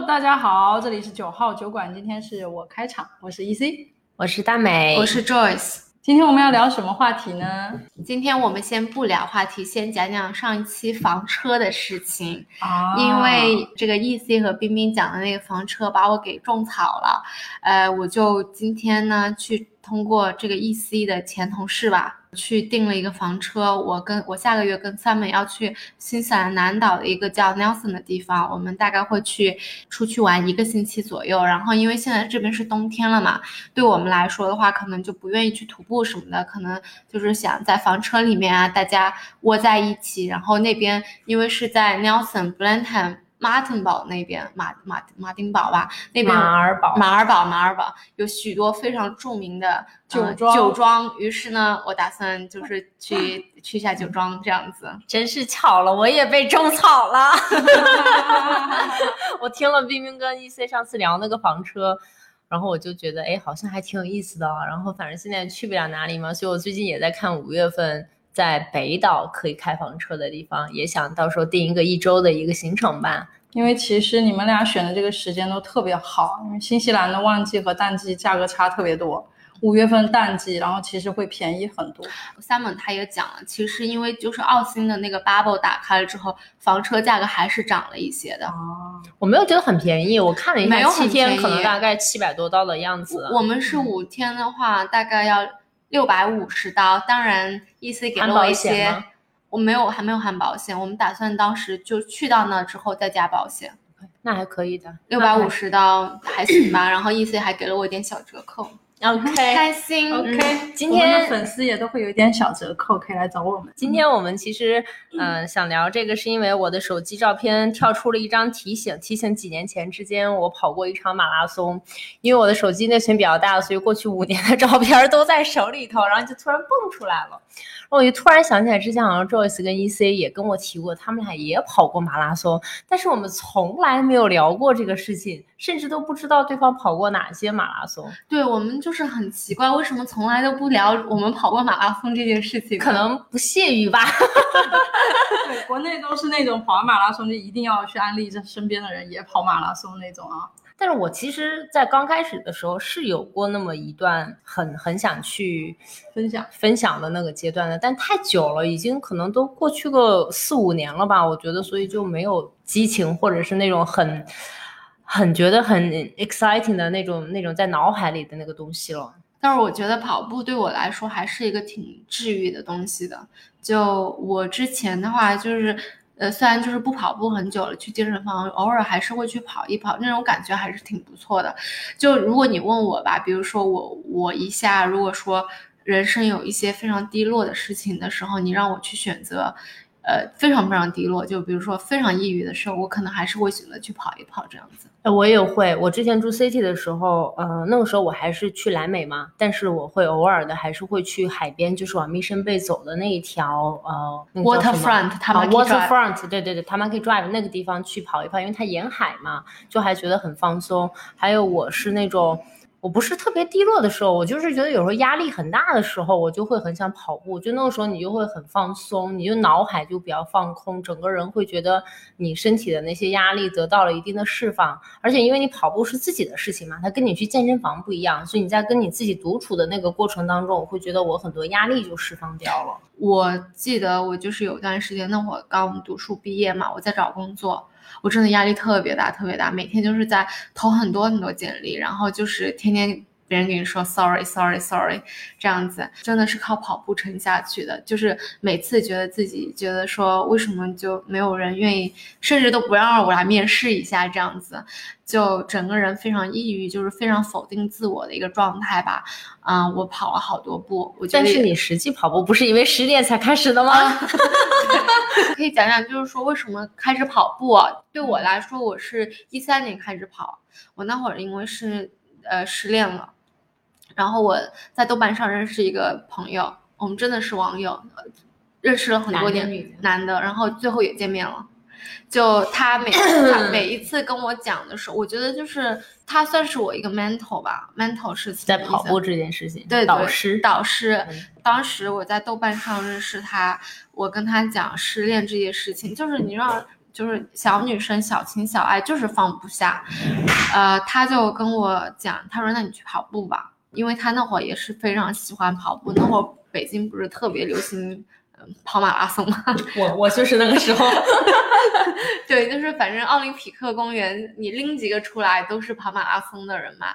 Hello，大家好，这里是九号酒馆，今天是我开场，我是 EC，我是大美，我是 Joyce。今天我们要聊什么话题呢？今天我们先不聊话题，先讲讲上一期房车的事情。啊。因为这个 EC 和冰冰讲的那个房车把我给种草了，呃，我就今天呢去通过这个 EC 的前同事吧，去订了一个房车。我跟我下个月跟 Simon 要去新西兰南岛的一个叫 Nelson 的地方，我们大概会去出去玩一个星期左右。然后因为现在这边是冬天了嘛，对我们来说的话，可能就不愿意去徒步什么的，可能就是想在房车里面啊，大家窝在一起。然后那边因为是在 Nelson、Blenheim、马丁堡那边，马马马丁堡吧，那边马尔堡马尔堡，马尔堡有许多非常著名的呃酒庄酒庄。于是呢，我打算就是去 去一下酒庄这样子。真是巧了，我也被种草了。我听了冰冰跟 EC 上次聊那个房车，然后我就觉得，哎，好像还挺有意思的啊。然后反正现在去不了哪里嘛，所以我最近也在看五月份在北岛可以开房车的地方，也想到时候定一个一周的一个行程吧。因为其实你们俩选的这个时间都特别好，因为新西兰的旺季和淡季价格差特别多。五月份淡季，然后其实会便宜很多。Simon 他也讲了，其实因为就是澳新的那个 bubble 打开了之后，房车价格还是涨了一些的。哦，我没有觉得很便宜，我看了一下，没有很七天便宜可能大概七百多刀的样子。我们是五天的话，大概要六百五十刀。当然，EC 给了我一些吗，我没有还没有含保险，我们打算当时就去到那之后再加保险，那还可以的，六百五十刀还行吧。然后 EC 还给了我一点小折扣，OK。开心。OK，嗯今我们的天粉丝也都会有一点小折扣，可以来找我们。今天我们其实，嗯、想聊这个，是因为我的手机照片跳出了一张提醒，提醒几年前之间我跑过一场马拉松。因为我的手机内存比较大，所以过去五年的照片都在手里头，然后就突然蹦出来了。我就突然想起来，之前好像 Joyce 跟 EC 也跟我提过，他们俩也跑过马拉松，但是我们从来没有聊过这个事情，甚至都不知道对方跑过哪些马拉松。对我们就是很奇怪，为什么从来都不聊我们跑过马拉松这件事情？可能不屑于吧。对，国内都是那种跑完马拉松就一定要去安利这身边的人也跑马拉松那种啊。但是我其实，在刚开始的时候是有过那么一段很很想去分享分享的那个阶段的，但太久了，已经可能都过去个四五年了吧，我觉得，所以就没有激情或者是那种很很觉得很 exciting 的那种那种在脑海里的那个东西了。但是我觉得跑步对我来说还是一个挺治愈的东西的。就我之前的话，就是呃，虽然就是不跑步很久了，去健身房偶尔还是会去跑一跑，那种感觉还是挺不错的。就如果你问我吧，比如说我我一下，如果说人生有一些非常低落的事情的时候，你让我去选择。呃，非常非常低落，就比如说非常抑郁的时候，我可能还是会选择去跑一跑这样子。呃我也会，我之前住 city 的时候，呃，那个时候我还是去蓝美嘛，但是我会偶尔的还是会去海边，就是往密深贝走的那一条，呃，Waterfront，他们 waterfront，对对对，他们可以 drive 那个地方去跑一跑，因为它沿海嘛，就还觉得很放松。还有我是那种。我不是特别低落的时候，我就是觉得有时候压力很大的时候，我就会很想跑步。就那个时候你就会很放松，你就脑海就比较放空，整个人会觉得你身体的那些压力得到了一定的释放。而且因为你跑步是自己的事情嘛，它跟你去健身房不一样，所以你在跟你自己独处的那个过程当中，我会觉得我很多压力就释放掉了。我记得我就是有段时间，那会刚读书毕业嘛，我在找工作，我真的压力特别大，特别大，每天就是在投很多很多简历，然后就是天天别人跟你说 sorry sorry sorry 这样子，真的是靠跑步撑下去的。就是每次觉得自己觉得说为什么就没有人愿意，甚至都不让我来面试一下这样子，就整个人非常抑郁，就是非常否定自我的一个状态吧。啊、我跑了好多步，我觉得但是你实际跑步不是因为失恋才开始的吗？可以讲讲，就是说为什么开始跑步啊？对我来说，我是一三年开始跑，我那会儿因为是呃失恋了，然后我在豆瓣上认识一个朋友，我们真的是网友，呃认识了很多年男的女男的，然后最后也见面了。就他每 他每一次跟我讲的时候，我觉得就是他算是我一个 mentor 吧，mentor 是在跑步这件事情，对对导师导师嗯。当时我在豆瓣上认识他，我跟他讲失恋这件事情，就是你让就是小女生小情小爱，就是放不下。呃，他就跟我讲，他说：“那你去跑步吧。”因为他那会儿也是非常喜欢跑步，那会儿北京不是特别流行。跑马拉松吗？我我就是那个时候，对，就是反正奥林匹克公园，你拎几个出来都是跑马拉松的人嘛。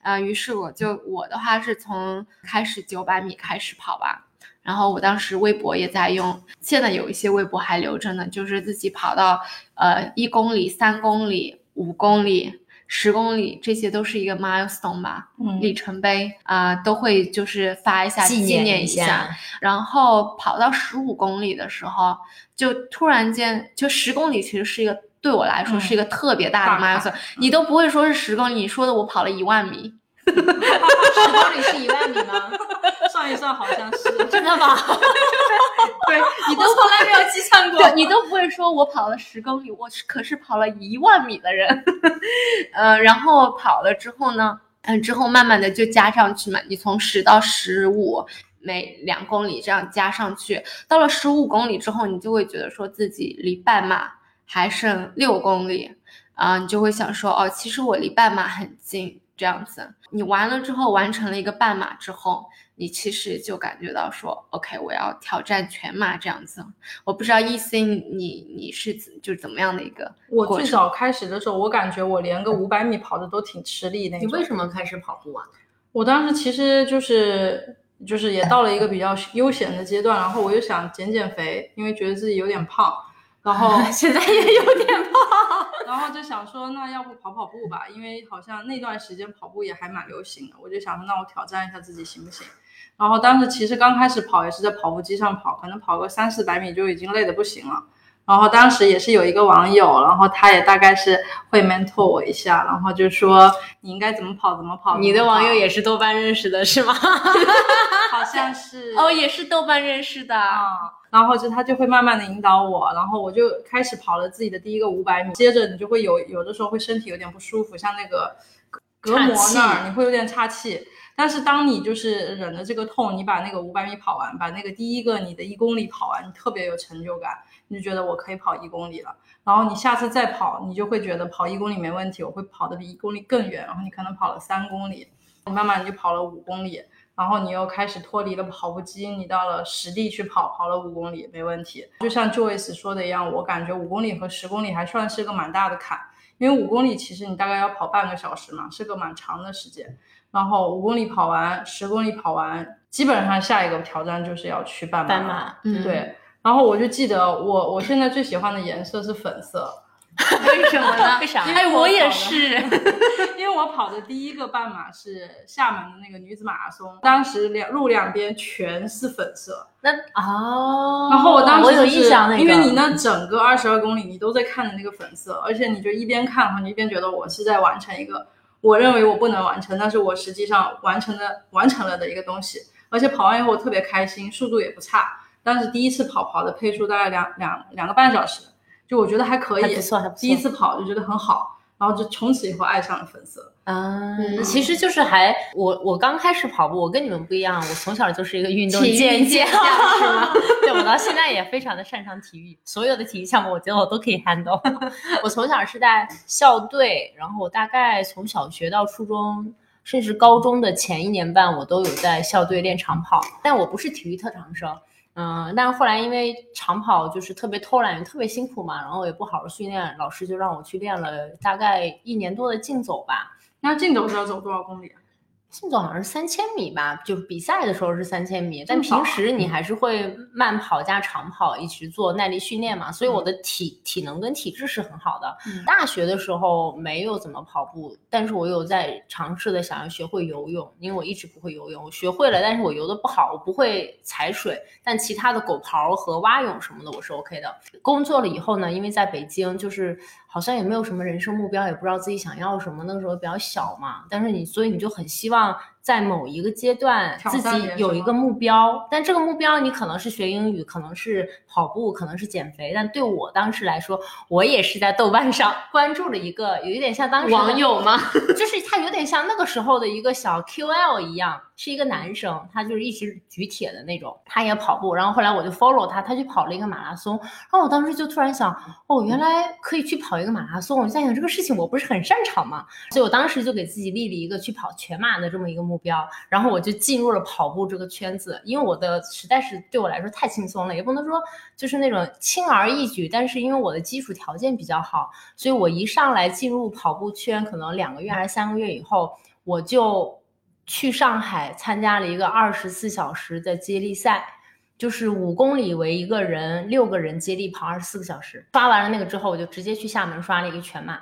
呃，于是我就我的话是从开始九百米开始跑吧，然后我当时微博也在用，现在有一些微博还留着呢，就是自己跑到呃一公里、三公里、五公里。十公里，这些都是一个 milestone 吧，里程碑啊，都会就是发一下纪念一下。然后跑到十五公里的时候，就突然间，就十公里其实是一个对我来说是一个特别大的 milestone，你都不会说是十公里，你说的我跑了一万米。十公里是一万米吗？算一算好像是真的吗？对，你都 从来没有计算过，你都不会说我跑了十公里，我可是跑了一万米的人。呃，然后跑了之后呢，嗯，之后慢慢的就加上去嘛，你从十到十五，每两公里这样加上去，到了十五公里之后，你就会觉得说自己离半马还剩六公里，啊，你就会想说，哦，其实我离半马很近。这样子，你完了之后完成了一个半马之后，你其实就感觉到说，OK，我要挑战全马这样子。我不知道 E C 你你是就怎么样的一个？我最早开始的时候，我感觉我连个五百米跑的都挺吃力那种。你为什么开始跑步啊？我当时其实就是就是也到了一个比较悠闲的阶段，然后我又想减减肥，因为觉得自己有点胖。然后 现在也有点胖，然后就想说，那要不跑跑步吧？因为好像那段时间跑步也还蛮流行的，我就想说，那我挑战一下自己行不行？然后当时其实刚开始跑也是在跑步机上跑，可能跑个三四百米就已经累得不行了。然后当时也是有一个网友，然后他也大概是会 mentor 我一下，然后就说你应该怎么跑怎么跑。你的网友也是豆瓣认识的是吗？好像是哦，也是豆瓣认识的。然后就他就会慢慢的引导我，然后我就开始跑了自己的第一个五百米。接着你就会有有的时候会身体有点不舒服，像那个隔膜那儿你会有点岔气。但是当你就是忍着这个痛，你把那个五百米跑完，把那个第一个你的一公里跑完，你特别有成就感。你就觉得我可以跑一公里了，然后你下次再跑，你就会觉得跑一公里没问题，我会跑得比一公里更远。然后你可能跑了三公里，你慢慢你就跑了五公里，然后你又开始脱离了跑步机，你到了实地去跑，跑了五公里没问题。就像 Joyce 说的一样，我感觉五公里和十公里还算是个蛮大的坎，因为五公里其实你大概要跑半个小时嘛，是个蛮长的时间。然后五公里跑完，十公里跑完，基本上下一个挑战就是要去半马。半马，对。然后我就记得我我现在最喜欢的颜色是粉色，为什么呢？为啥？哎，我也是，因为我跑的第一个半马是厦门的那个女子马拉松，当时两路两边全是粉色。那哦，然后我当时我有印象，那个，因为你那整个二十二公里你都在看着那个粉色，而且你就一边看哈，你一边觉得我是在完成一个我认为我不能完成，但是我实际上完成的完成了的一个东西，而且跑完以后我特别开心，速度也不差。当时第一次跑跑的配速大概两两两个半小时，就我觉得还可以，第一次跑就觉得很好，然后就从此以后爱上了粉色。嗯，其实就是还我我刚开始跑步，我跟你们不一样，我从小就是一个运动健将，是吗？对，我到现在也非常的擅长体育，所有的体育项目我觉得我都可以 handle。我从小是在校队，然后我大概从小学到初中，甚至高中的前一年半，我都有在校队练长跑，但我不是体育特长生。嗯，但是后来因为长跑就是特别偷懒，特别辛苦嘛，然后也不好好训练，老师就让我去练了大概一年多的竞走吧。那竞走是要走多少公里啊？竞走好像是三千米吧，就是比赛的时候是三千米，但平时你还是会慢跑加长跑，一直做耐力训练嘛，所以我的体体能跟体质是很好的。大学的时候没有怎么跑步，但是我有在尝试的想要学会游泳，因为我一直不会游泳，我学会了，但是我游的不好，我不会踩水，但其他的狗刨和蛙泳什么的我是 OK 的。工作了以后呢，因为在北京就是。好像也没有什么人生目标，也不知道自己想要什么。那个时候比较小嘛，但是你，所以你就很希望在某一个阶段自己有一个目标，但这个目标你可能是学英语，可能是跑步，可能是减肥，但对我当时来说，我也是在豆瓣上 关注了一个有一点像当时的网友吗？就是他有点像那个时候的一个小 QL 一样，是一个男生，他就是一直举铁的那种，他也跑步，然后后来我就 follow 他，他去跑了一个马拉松，然后我当时就突然想，哦，原来可以去跑一个马拉松，我就在想这个事情我不是很擅长嘛，所以我当时就给自己立了一个去跑全马的这么一个目目标，然后我就进入了跑步这个圈子，因为我的实在是对我来说太轻松了，也不能说就是那种轻而易举，但是因为我的基础条件比较好，所以我一上来进入跑步圈，可能两个月还是三个月以后，我就去上海参加了一个二十四小时的接力赛。就是五公里为一个人，六个人接力跑二十四个小时。刷完了那个之后，我就直接去厦门刷了一个全马。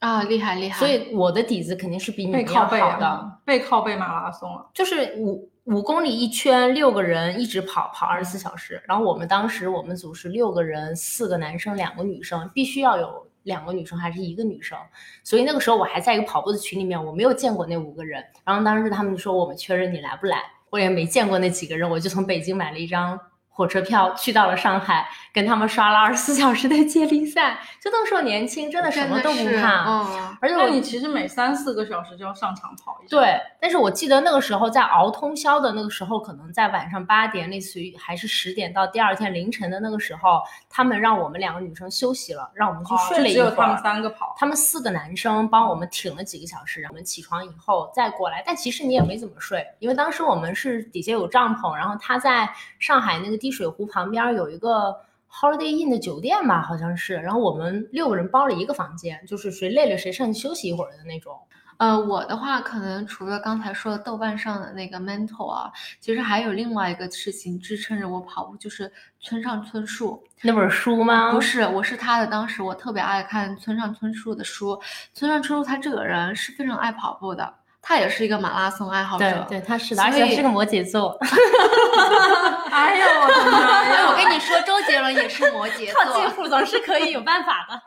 啊，厉害厉害！所以我的底子肯定是比你靠背好的。啊，背靠背马拉松了。就是五五公里一圈，六个人一直跑，跑二十四小时。然后我们当时我们组是六个人，四个男生，两个女生，必须要有两个女生还是一个女生。所以那个时候我还在一个跑步的群里面，我没有见过那五个人。然后当时他们就说我们确认，你来不来？我也没见过那几个人，我就从北京买了一张火车票去到了上海，跟他们刷了二十四 小时的接力赛。就那个时候年轻，真的什么都不怕。嗯，而且我你其实每三四个小时就要上场跑一下。对，但是我记得那个时候在熬通宵的那个时候，可能在晚上八点，类似于还是十点到第二天凌晨的那个时候，他们让我们两个女生休息了，让我们去哦，睡了一会儿。只有他们三个跑。他们四个男生帮我们挺了几个小时，让我们起床以后再过来。但其实你也没怎么睡，因为当时我们是底下有帐篷，然后他在上海那个滴水湖旁边有一个 Holiday Inn 的酒店吧，好像是。然后我们六个人包了一个房间，就是谁累了谁上去休息一会儿的那种。呃，我的话可能除了刚才说的豆瓣上的那个 mentor 啊，其实还有另外一个事情支撑着我跑步，就是村上春树。那本书吗？不是，我是他的。当时我特别爱看村上春树的书。村上春树他这个人是非常爱跑步的，他也是一个马拉松爱好者。对对，他是的，而且是个摩羯座。哎呀我的妈 哎，呀！我跟你说，周杰伦也是摩羯靠近座。副总是可以有办法的。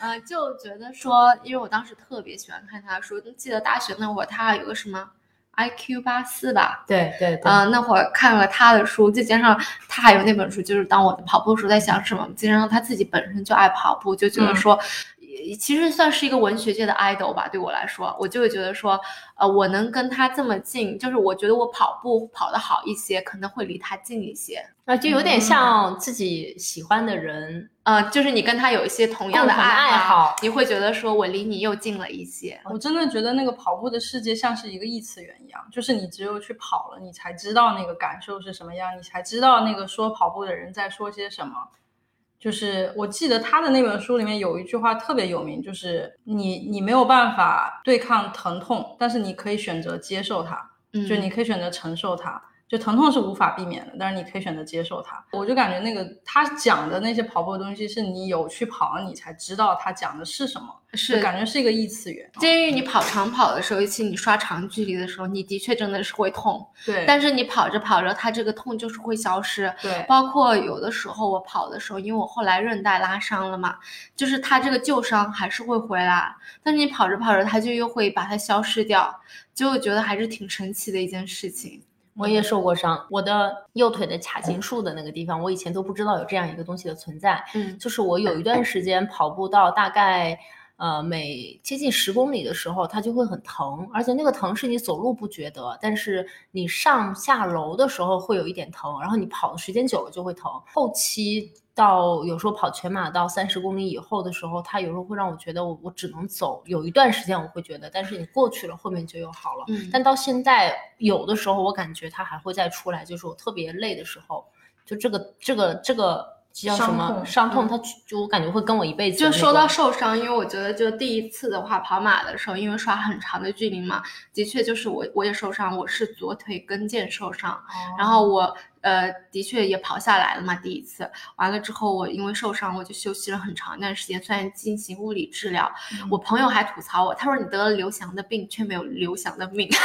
呃，就觉得说，因为我当时特别喜欢看他的书，记得大学那会儿他还有个什么 IQ 八四吧，对对对，嗯、那会儿看了他的书，再加上他还有那本书，就是当我的跑步的时候在想什么，再加上他自己本身就爱跑步，就觉得嗯说，也其实算是一个文学界的 idol 吧。对我来说，我就会觉得说，呃，我能跟他这么近，就是我觉得我跑步跑得好一些，可能会离他近一些。啊，就有点像自己喜欢的人。呃，就是你跟他有一些同样的爱爱好你会觉得说我离你又近了一些。我真的觉得那个跑步的世界像是一个异次元一样，就是你只有去跑了，你才知道那个感受是什么样，你才知道那个说跑步的人在说些什么。就是我记得他的那本书里面有一句话特别有名，就是你你没有办法对抗疼痛，但是你可以选择接受它，嗯，就你可以选择承受它。就疼痛是无法避免的，但是你可以选择接受它。我就感觉那个他讲的那些跑步的东西，是你有去跑了，你才知道他讲的是什么，是感觉是一个异次元。鉴于你跑长跑的时候，尤其你刷长距离的时候，你的确真的是会痛，对，但是你跑着跑着，它这个痛就是会消失。对，包括有的时候我跑的时候，因为我后来韧带拉伤了嘛，就是它这个旧伤还是会回来，但是你跑着跑着，它就又会把它消失掉，就我觉得还是挺神奇的一件事情。我也受过伤，我的右腿的髂胫束的那个地方，我以前都不知道有这样一个东西的存在。嗯就是我有一段时间跑步到大概呃每接近十公里的时候，它就会很疼，而且那个疼是你走路不觉得，但是你上下楼的时候会有一点疼，然后你跑的时间久了就会疼。后期到有时候跑全马到三十公里以后的时候，它有时候会让我觉得我我只能走，有一段时间我会觉得，但是你过去了，后面就又好了。嗯，但到现在，有的时候我感觉它还会再出来，就是我特别累的时候，就这个这个这个叫什么伤痛伤痛，嗯它就我感觉会跟我一辈子。就说到受伤，因为我觉得就第一次的话，跑马的时候，因为刷很长的距离嘛，的确就是我我也受伤，我是左腿跟腱受伤，哦然后我呃的确也跑下来了嘛，第一次完了之后，我因为受伤，我就休息了很长一段时间，虽然进行物理治疗，嗯我朋友还吐槽我，他说你得了刘翔的病，却没有刘翔的命。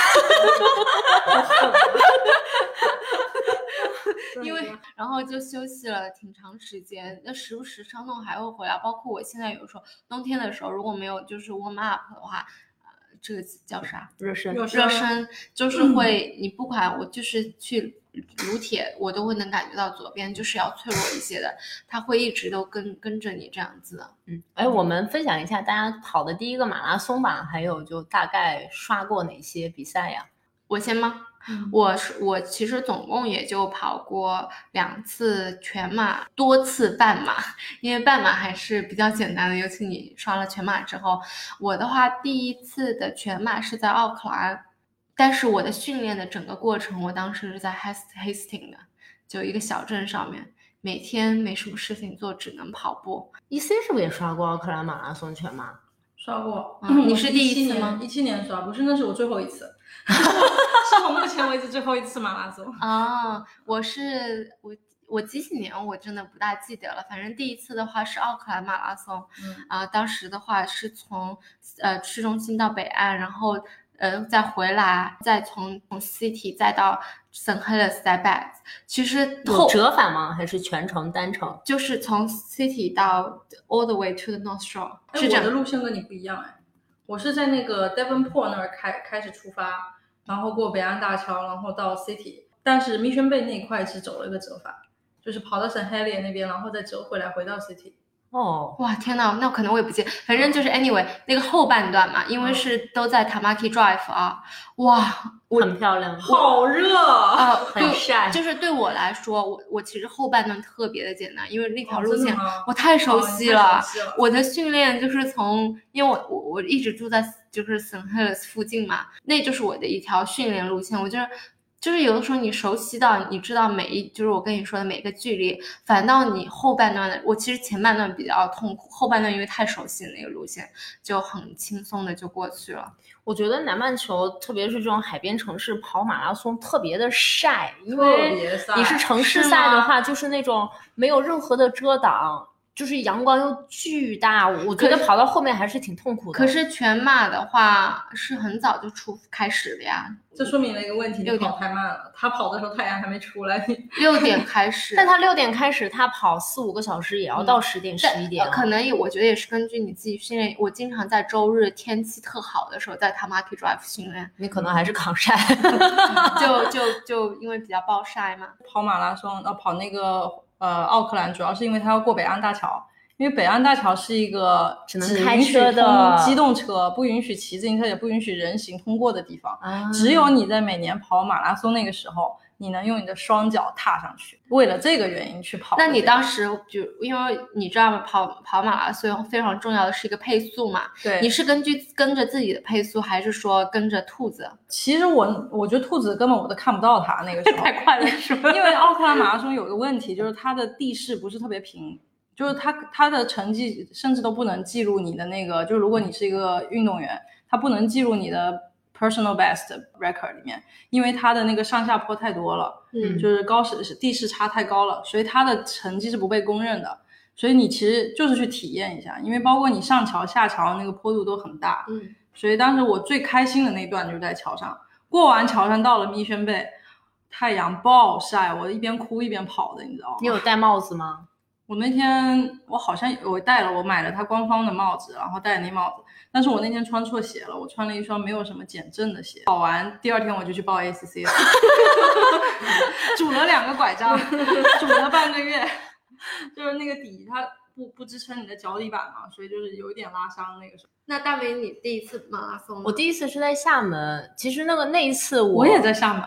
因为然后就休息了挺长时间，那时不时伤痛还会回来，包括我现在有时候冬天的时候，如果没有就是 warm up 的话，呃，这个叫啥？热身，热热身就是会，你不管我就是去撸铁，我都会能感觉到左边就是要脆弱一些的，它会一直都跟跟着你这样子。嗯，哎，我们分享一下大家跑的第一个马拉松吧，还有就大概刷过哪些比赛呀？我先吗？我是我其实总共也就跑过两次全马，多次半马，因为半马还是比较简单的，尤其你刷了全马之后，我的话第一次的全马是在奥克兰，但是我的训练的整个过程，我当时是在 Hastings 的，就一个小镇上面，每天没什么事情做，只能跑步。E C 是不是也刷过奥克兰马拉松全马？刷过，嗯你是第一次吗？一七年刷，不是，那是我最后一次，是我目前为止最后一次马拉松。啊，我是我我几几年我真的不大记得了，反正第一次的话是奥克兰马拉松，嗯啊、当时的话是从呃市中心到北岸，然后呃再回来，再从从 City 再到 St Helens 再 back，其实有折返吗？还是全程单程？就是从 City 到 all the way to the North Shore，哎，我的是这样。路线跟你不一样哎，我是在那个 Devonport 那儿开开始出发，然后过北岸大桥，然后到 City，但是 Mission Bay 那一块是走了一个折返，就是跑到 St Helier 那边，然后再折回来回到 City。哦，哇，天呐，那可能我也不记得，反正就是 anyway 那个后半段嘛，因为嗯是都在 Tamaki Drive 啊，哇，我很漂亮，好热，啊，对，很晒。就是对我来说，我我其实后半段特别的简单，因为那条哦路线我太熟悉了。熟悉了我的训练就是从，因为我我我一直住在就是 St Helens 附近嘛，那就是我的一条训练路线。我就是就是有的时候你熟悉到你知道每一，就是我跟你说的每个距离，反倒你后半段的，我其实前半段比较痛苦，后半段因为太熟悉那个路线，就很轻松的就过去了。我觉得南半球，特别是这种海边城市跑马拉松特别的晒，因为你是城市赛的话，就是那种没有任何的遮挡，就是阳光又巨大，我觉得跑到后面还是挺痛苦的。可是全马的话是很早就出开始的呀，这说明了一个问题，你六点跑太慢了。他跑的时候太阳还没出来，六点开始。但他六点开始，他跑四五个小时也要到十点十一点啊。呃可能也我觉得也是根据你自己训练。我经常在周日天气特好的时候在 Tamaki Drive 训练，你可能还是抗晒。就就就因为比较暴晒嘛。跑马拉松，呃，跑那个呃奥克兰，主要是因为它要过北岸大桥，因为北岸大桥是一个只能开允许车的通机动车，不允许骑自行车，也不允许人行通过的地方。啊只有你在每年跑马拉松那个时候，你能用你的双脚踏上去。为了这个原因去跑。那你当时就因为你知道吗？跑跑马拉松非常重要的是一个配速嘛。对你是根据跟着自己的配速，还是说跟着兔子？其实我我觉得兔子根本我都看不到它那个时候，太快了是吧？因为奥克兰马拉松有个问题，就是它的地势不是特别平，就是它它的成绩甚至都不能记录你的那个，就是如果你是一个运动员，它不能记录你的 personal best record 里面，因为它的那个上下坡太多了，嗯就是高是地势差太高了，所以它的成绩是不被公认的。所以你其实就是去体验一下，因为包括你上桥下桥那个坡度都很大，嗯，所以当时我最开心的那段就是在桥上，过完桥上到了密宣贝，太阳暴晒，我一边哭一边跑的，你知道吗？你有戴帽子吗？我那天我好像我戴了，我买了它官方的帽子，然后戴了那帽子，但是我那天穿错鞋了，我穿了一双没有什么减震的鞋。跑完第二天我就去报 ACC 了，拄了两个拐杖，拄了半个月，就是那个底它不不支撑你的脚底板嘛，所以就是有一点拉伤那个时候。那大美，你第一次马拉松呢？我第一次是在厦门，其实那个那一次我我也在厦门，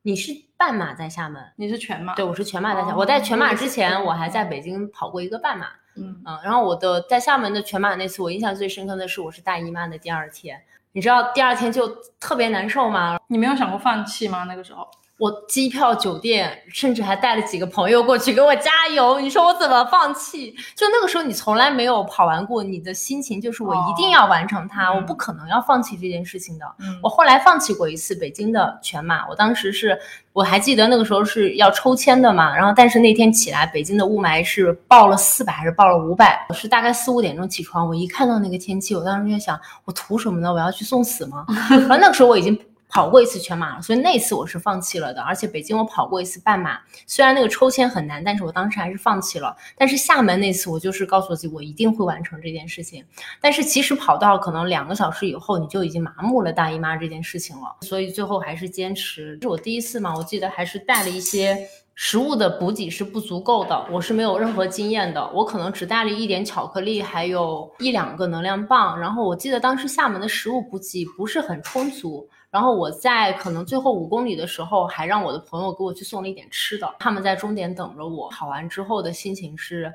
你是半马在厦门，你是全马？对，我是全马在厦门。哦我在全马之前，我还在北京跑过一个半马。嗯，嗯，然后我的在厦门的全马那次，我印象最深刻的是我是大姨妈的第二天，你知道第二天就特别难受吗？你没有想过放弃吗？那个时候？我机票、酒店，甚至还带了几个朋友过去给我加油。你说我怎么放弃？就那个时候，你从来没有跑完过，你的心情就是我一定要完成它，哦我不可能要放弃这件事情的。嗯我后来放弃过一次北京的全马，我当时是我还记得那个时候是要抽签的嘛，然后但是那天起来，北京的雾霾是报了四百还是报了五百？我是大概四五点钟起床，我一看到那个天气，我当时就想，我图什么呢？我要去送死吗？然后那个时候我已经。跑过一次全马了，所以那次我是放弃了的。而且北京我跑过一次半马，虽然那个抽签很难，但是我当时还是放弃了。但是厦门那次我就是告诉自己我一定会完成这件事情。但是其实跑到可能两个小时以后，你就已经麻木了大姨妈这件事情了。所以最后还是坚持。是我第一次嘛，我记得还是带了一些。食物的补给是不足够的，我是没有任何经验的，我可能只带了一点巧克力，还有一两个能量棒。然后我记得当时厦门的食物补给不是很充足，然后我在可能最后五公里的时候，还让我的朋友给我去送了一点吃的。他们在终点等着我，跑完之后的心情是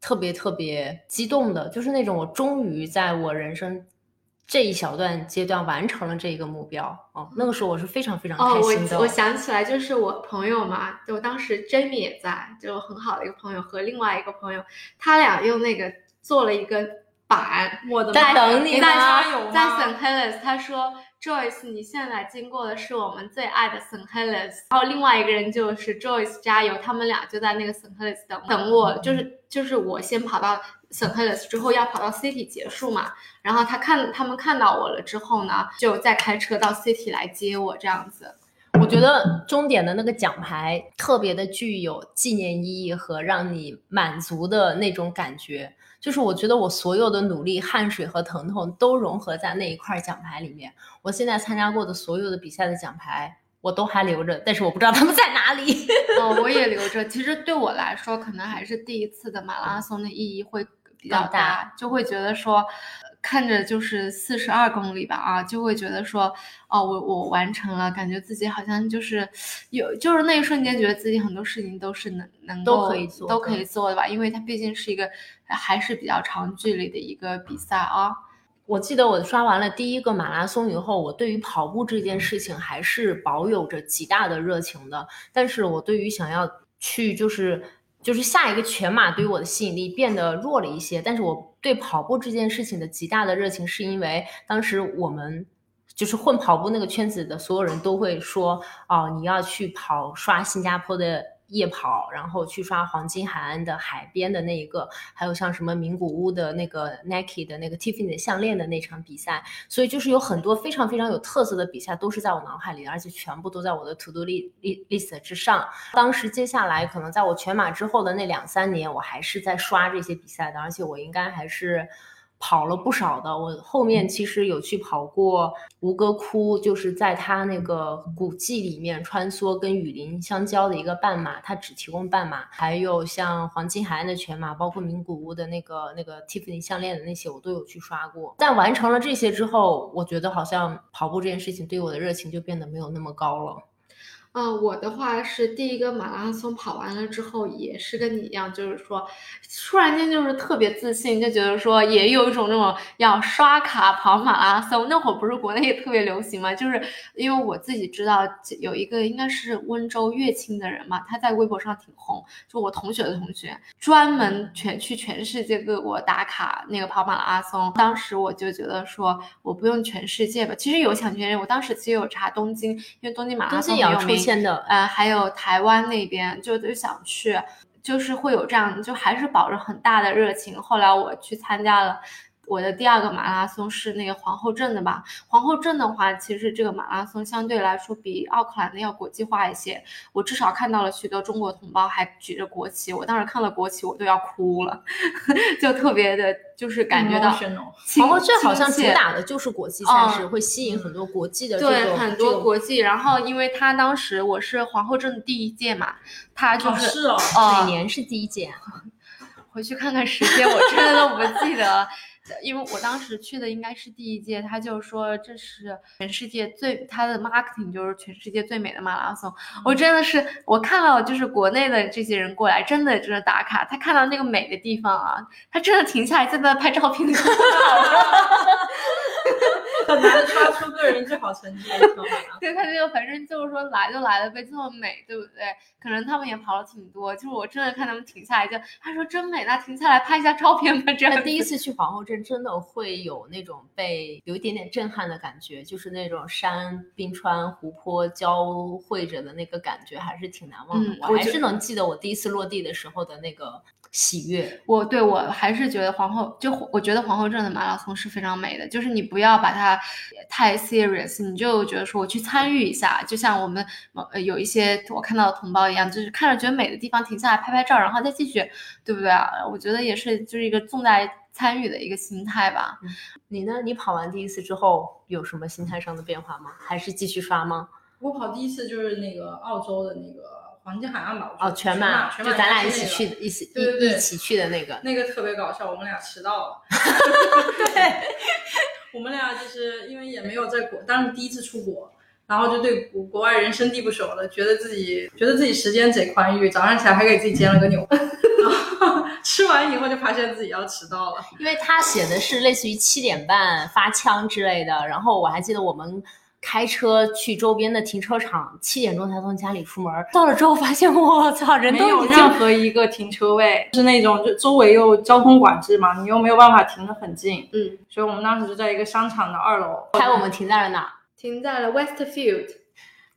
特别特别激动的，就是那种我终于在我人生。这一小段阶段完成了这一个目标哦，那个时候我是非常非常开心的。我我想起来，就是我朋友嘛，就当时 Jamie 也在，就很好的一个朋友和另外一个朋友，他俩用那个做了一个板，我的在等你在在 St Helens，他说。Joyce，你现在经过的是我们最爱的 St Helens，然后另外一个人就是 Joyce，加油！他们俩就在那个 St Helens 等等我，就是就是我先跑到 St Helens 之后要跑到 City 结束嘛，然后他看他们看到我了之后呢，就再开车到 City 来接我这样子。我觉得终点的那个奖牌特别的具有纪念意义和让你满足的那种感觉。就是我觉得我所有的努力、汗水和疼痛都融合在那一块奖牌里面。我现在参加过的所有的比赛的奖牌，我都还留着，但是我不知道他们在哪里。哦，我也留着。其实对我来说，可能还是第一次的马拉松的意义会比较大，就会觉得说。看着就是四十二公里吧，啊，就会觉得说，哦，我我完成了，感觉自己好像就是有，就是那一瞬间觉得自己很多事情都是能能够都可以做，都可以做的吧，因为它毕竟是一个还是比较长距离的一个比赛啊。我记得我刷完了第一个马拉松以后，我对于跑步这件事情还是保有着极大的热情的，但是我对于想要去就是。就是下一个全马对于我的吸引力变得弱了一些，但是我对跑步这件事情的极大的热情，是因为当时我们就是混跑步那个圈子的所有人都会说，哦，你要去跑刷新加坡的。夜跑，然后去刷黄金海岸的海边的那一个，还有像什么名古屋的那个 Nike 的那个 Tiffany 的项链的那场比赛，所以就是有很多非常非常有特色的比赛都是在我脑海里，而且全部都在我的 To Do List 之上。当时接下来可能在我全马之后的那两三年，我还是在刷这些比赛的，而且我应该还是。跑了不少的，我后面其实有去跑过吴哥窟，就是在它那个古迹里面穿梭，跟雨林相交的一个半马，它只提供半马。还有像黄金海岸的全马，包括名古屋的那个那个 Tiffany 项链的那些，我都有去刷过。但完成了这些之后，我觉得好像跑步这件事情对我的热情就变得没有那么高了。嗯，我的话是第一个马拉松跑完了之后，也是跟你一样，就是说，突然间就是特别自信，就觉得说也有一种那种要刷卡跑马拉松。那会儿不是国内也特别流行嘛？就是因为我自己知道有一个应该是温州乐清的人嘛，他在微博上挺红，就我同学的同学，专门全去全世界各国打卡那个跑马拉松。当时我就觉得说，我不用全世界吧，其实有想全世界。我当时其实有查东京，因为东京马拉松有名。的，呃，还有台湾那边就就想去，就是会有这样，就还是保着很大的热情。后来我去参加了。我的第二个马拉松是那个皇后镇的吧？皇后镇的话，其实这个马拉松相对来说比奥克兰的要国际化一些。我至少看到了许多中国同胞还举着国旗，我当时看了国旗我都要哭了，就特别的，就是感觉到。皇后镇好像主打的就是国际赛事，会吸引很多国际的。对，很多国际。然后，因为他当时我是皇后镇的第一届嘛，他就是哦，每年是第一届。回去看看时间，我真的都不记得。因为我当时去的应该是第一届，他就说这是全世界最他的 marketing 就是全世界最美的马拉松。我真的是我看到就是国内的这些人过来，真的就是打卡。他看到那个美的地方啊，他真的停下来在那拍照片。很难刷出个人最好成绩。对，他就反正就是说来就来了呗，这么美，对不对？可能他们也跑了挺多，就是我真的看他们停下来就，他说真美，那停下来拍一下照片吧。这样。第一次去皇后镇，真的会有那种被有一点点震撼的感觉，就是那种山、冰川、湖泊交汇着的那个感觉，还是挺难忘的。我还是能记得我第一次落地的时候的那个。喜悦，我对我还是觉得皇后就我觉得皇后镇的马拉松是非常美的，就是你不要把它它太 serious，你就觉得说我去参与一下，就像我们呃有一些我看到的同胞一样，就是看着觉得美的地方停下来拍拍照，然后再继续，对不对啊？我觉得也是就是一个重在参与的一个心态吧。你呢？你跑完第一次之后有什么心态上的变化吗？还是继续刷吗？我跑第一次就是那个澳洲的那个。黄金海岸吧，哦，全马，就咱俩一起去，一起一一起去的那个，那个特别搞笑，我们俩迟到了。对，我们俩就是因为也没有在国，当时第一次出国，然后就对国国外人生地不熟的，觉得自己觉得自己时间贼宽裕，早上起来还给自己煎了个牛，吃完以后就发现自己要迟到了，因为他写的是类似于七点半发枪之类的，然后我还记得我们。开车去周边的停车场，七点钟才从家里出门。到了之后发现，我操，人都没有任何一个停车位，是那种就周围又交通管制嘛，你又没有办法停得很近。嗯，所以我们当时就在一个商场的二楼。猜我们停在了哪？停在了 Westfield，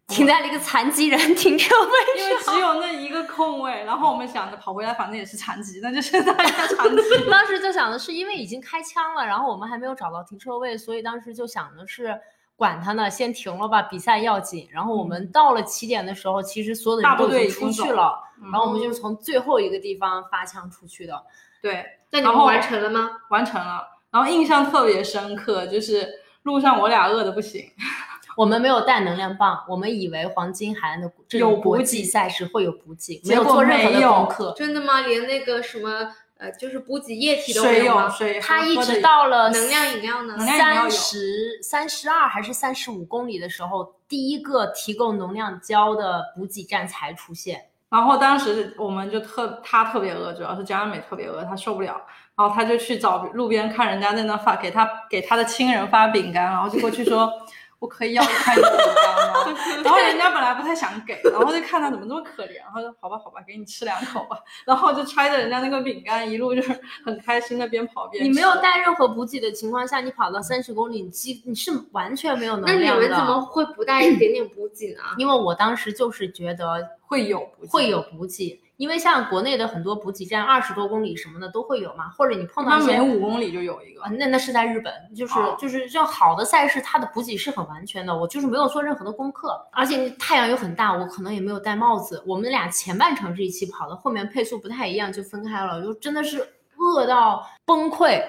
停在了一个残疾人停车位因为只有那一个空位。然后我们想着跑回来，反正也是残疾，那就现在 残疾。当时就想的是，因为已经开枪了，然后我们还没有找到停车位，所以当时就想的是。管他呢，先停了吧，比赛要紧。然后我们到了起点的时候，其实所有的人都已经出去了。然后我们就是从最后一个地方发枪出去的。对，那你们完成了吗？完成了。然后印象特别深刻，就是路上我俩饿的不行。我们没有带能量棒，我们以为黄金海岸的这种国际赛事会有补给，没有做任何的功课。真的吗？连那个什么？呃，就是补给液体的水有水，它一直到了能量饮料呢，三十三十二还是三十五公里的时候，第一个提供能量胶的补给站才出现。然后当时我们就特他特别饿，主要是江美特别饿，他受不了，然后他就去找路边看人家在那发给他给他的亲人发饼干，然后就过去说。我可以要一块饼干吗？然后人家本来不太想给，然后就看他怎么这么可怜，然后说好吧好吧，给你吃两口吧。然后就揣着人家那个饼干，一路就是很开心的边跑边。你没有带任何补给的情况下，你跑到三十公里，你基你是完全没有能量的。那你们怎么会不带一点点补给呢？因为我当时就是觉得会有会有补给。因为像国内的很多补给站，二十多公里什么的都会有嘛，或者你碰到一些每五公里就有一个。那那是在日本，就是就是像好的赛事，它的补给是很完全的。我就是没有做任何的功课，而且太阳又很大，我可能也没有戴帽子。我们俩前半程是一起跑的，后面配速不太一样就分开了，就真的是饿到崩溃。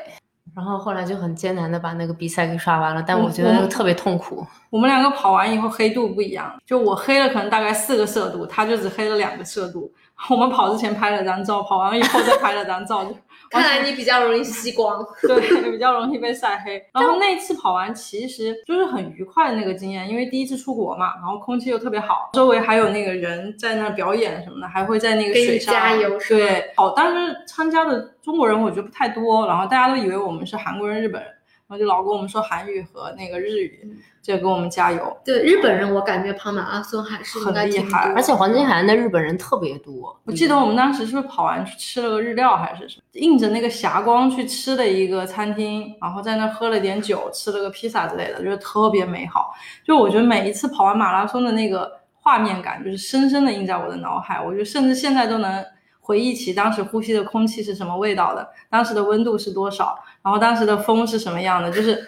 然后后来就很艰难的把那个比赛给刷完了，但我觉得特别痛苦。我们两个跑完以后黑度不一样，就我黑了可能大概四个色度，他就只黑了两个色度。我们跑之前拍了张照，跑完以后再拍了张照，就 看来你比较容易吸光，对，比较容易被晒黑。然后那次跑完其实就是很愉快的那个经验，因为第一次出国嘛，然后空气又特别好，周围还有那个人在那表演什么的，还会在那个水上加油。对，好，当时参加的中国人我觉得不太多，然后大家都以为我们是韩国人、日本人。然后就老跟我们说韩语和那个日语，就给我们加油。对日本人，我感觉跑马拉松还是很厉害，而且黄金海岸的日本人特别多。我记得我们当时是不是跑完去吃了个日料还是什么，映着那个霞光去吃的一个餐厅，然后在那喝了点酒，吃了个披萨之类的，就是特别美好。就我觉得每一次跑完马拉松的那个画面感，就是深深的印在我的脑海。我觉得甚至现在都能。回忆起当时呼吸的空气是什么味道的，当时的温度是多少，然后当时的风是什么样的，就是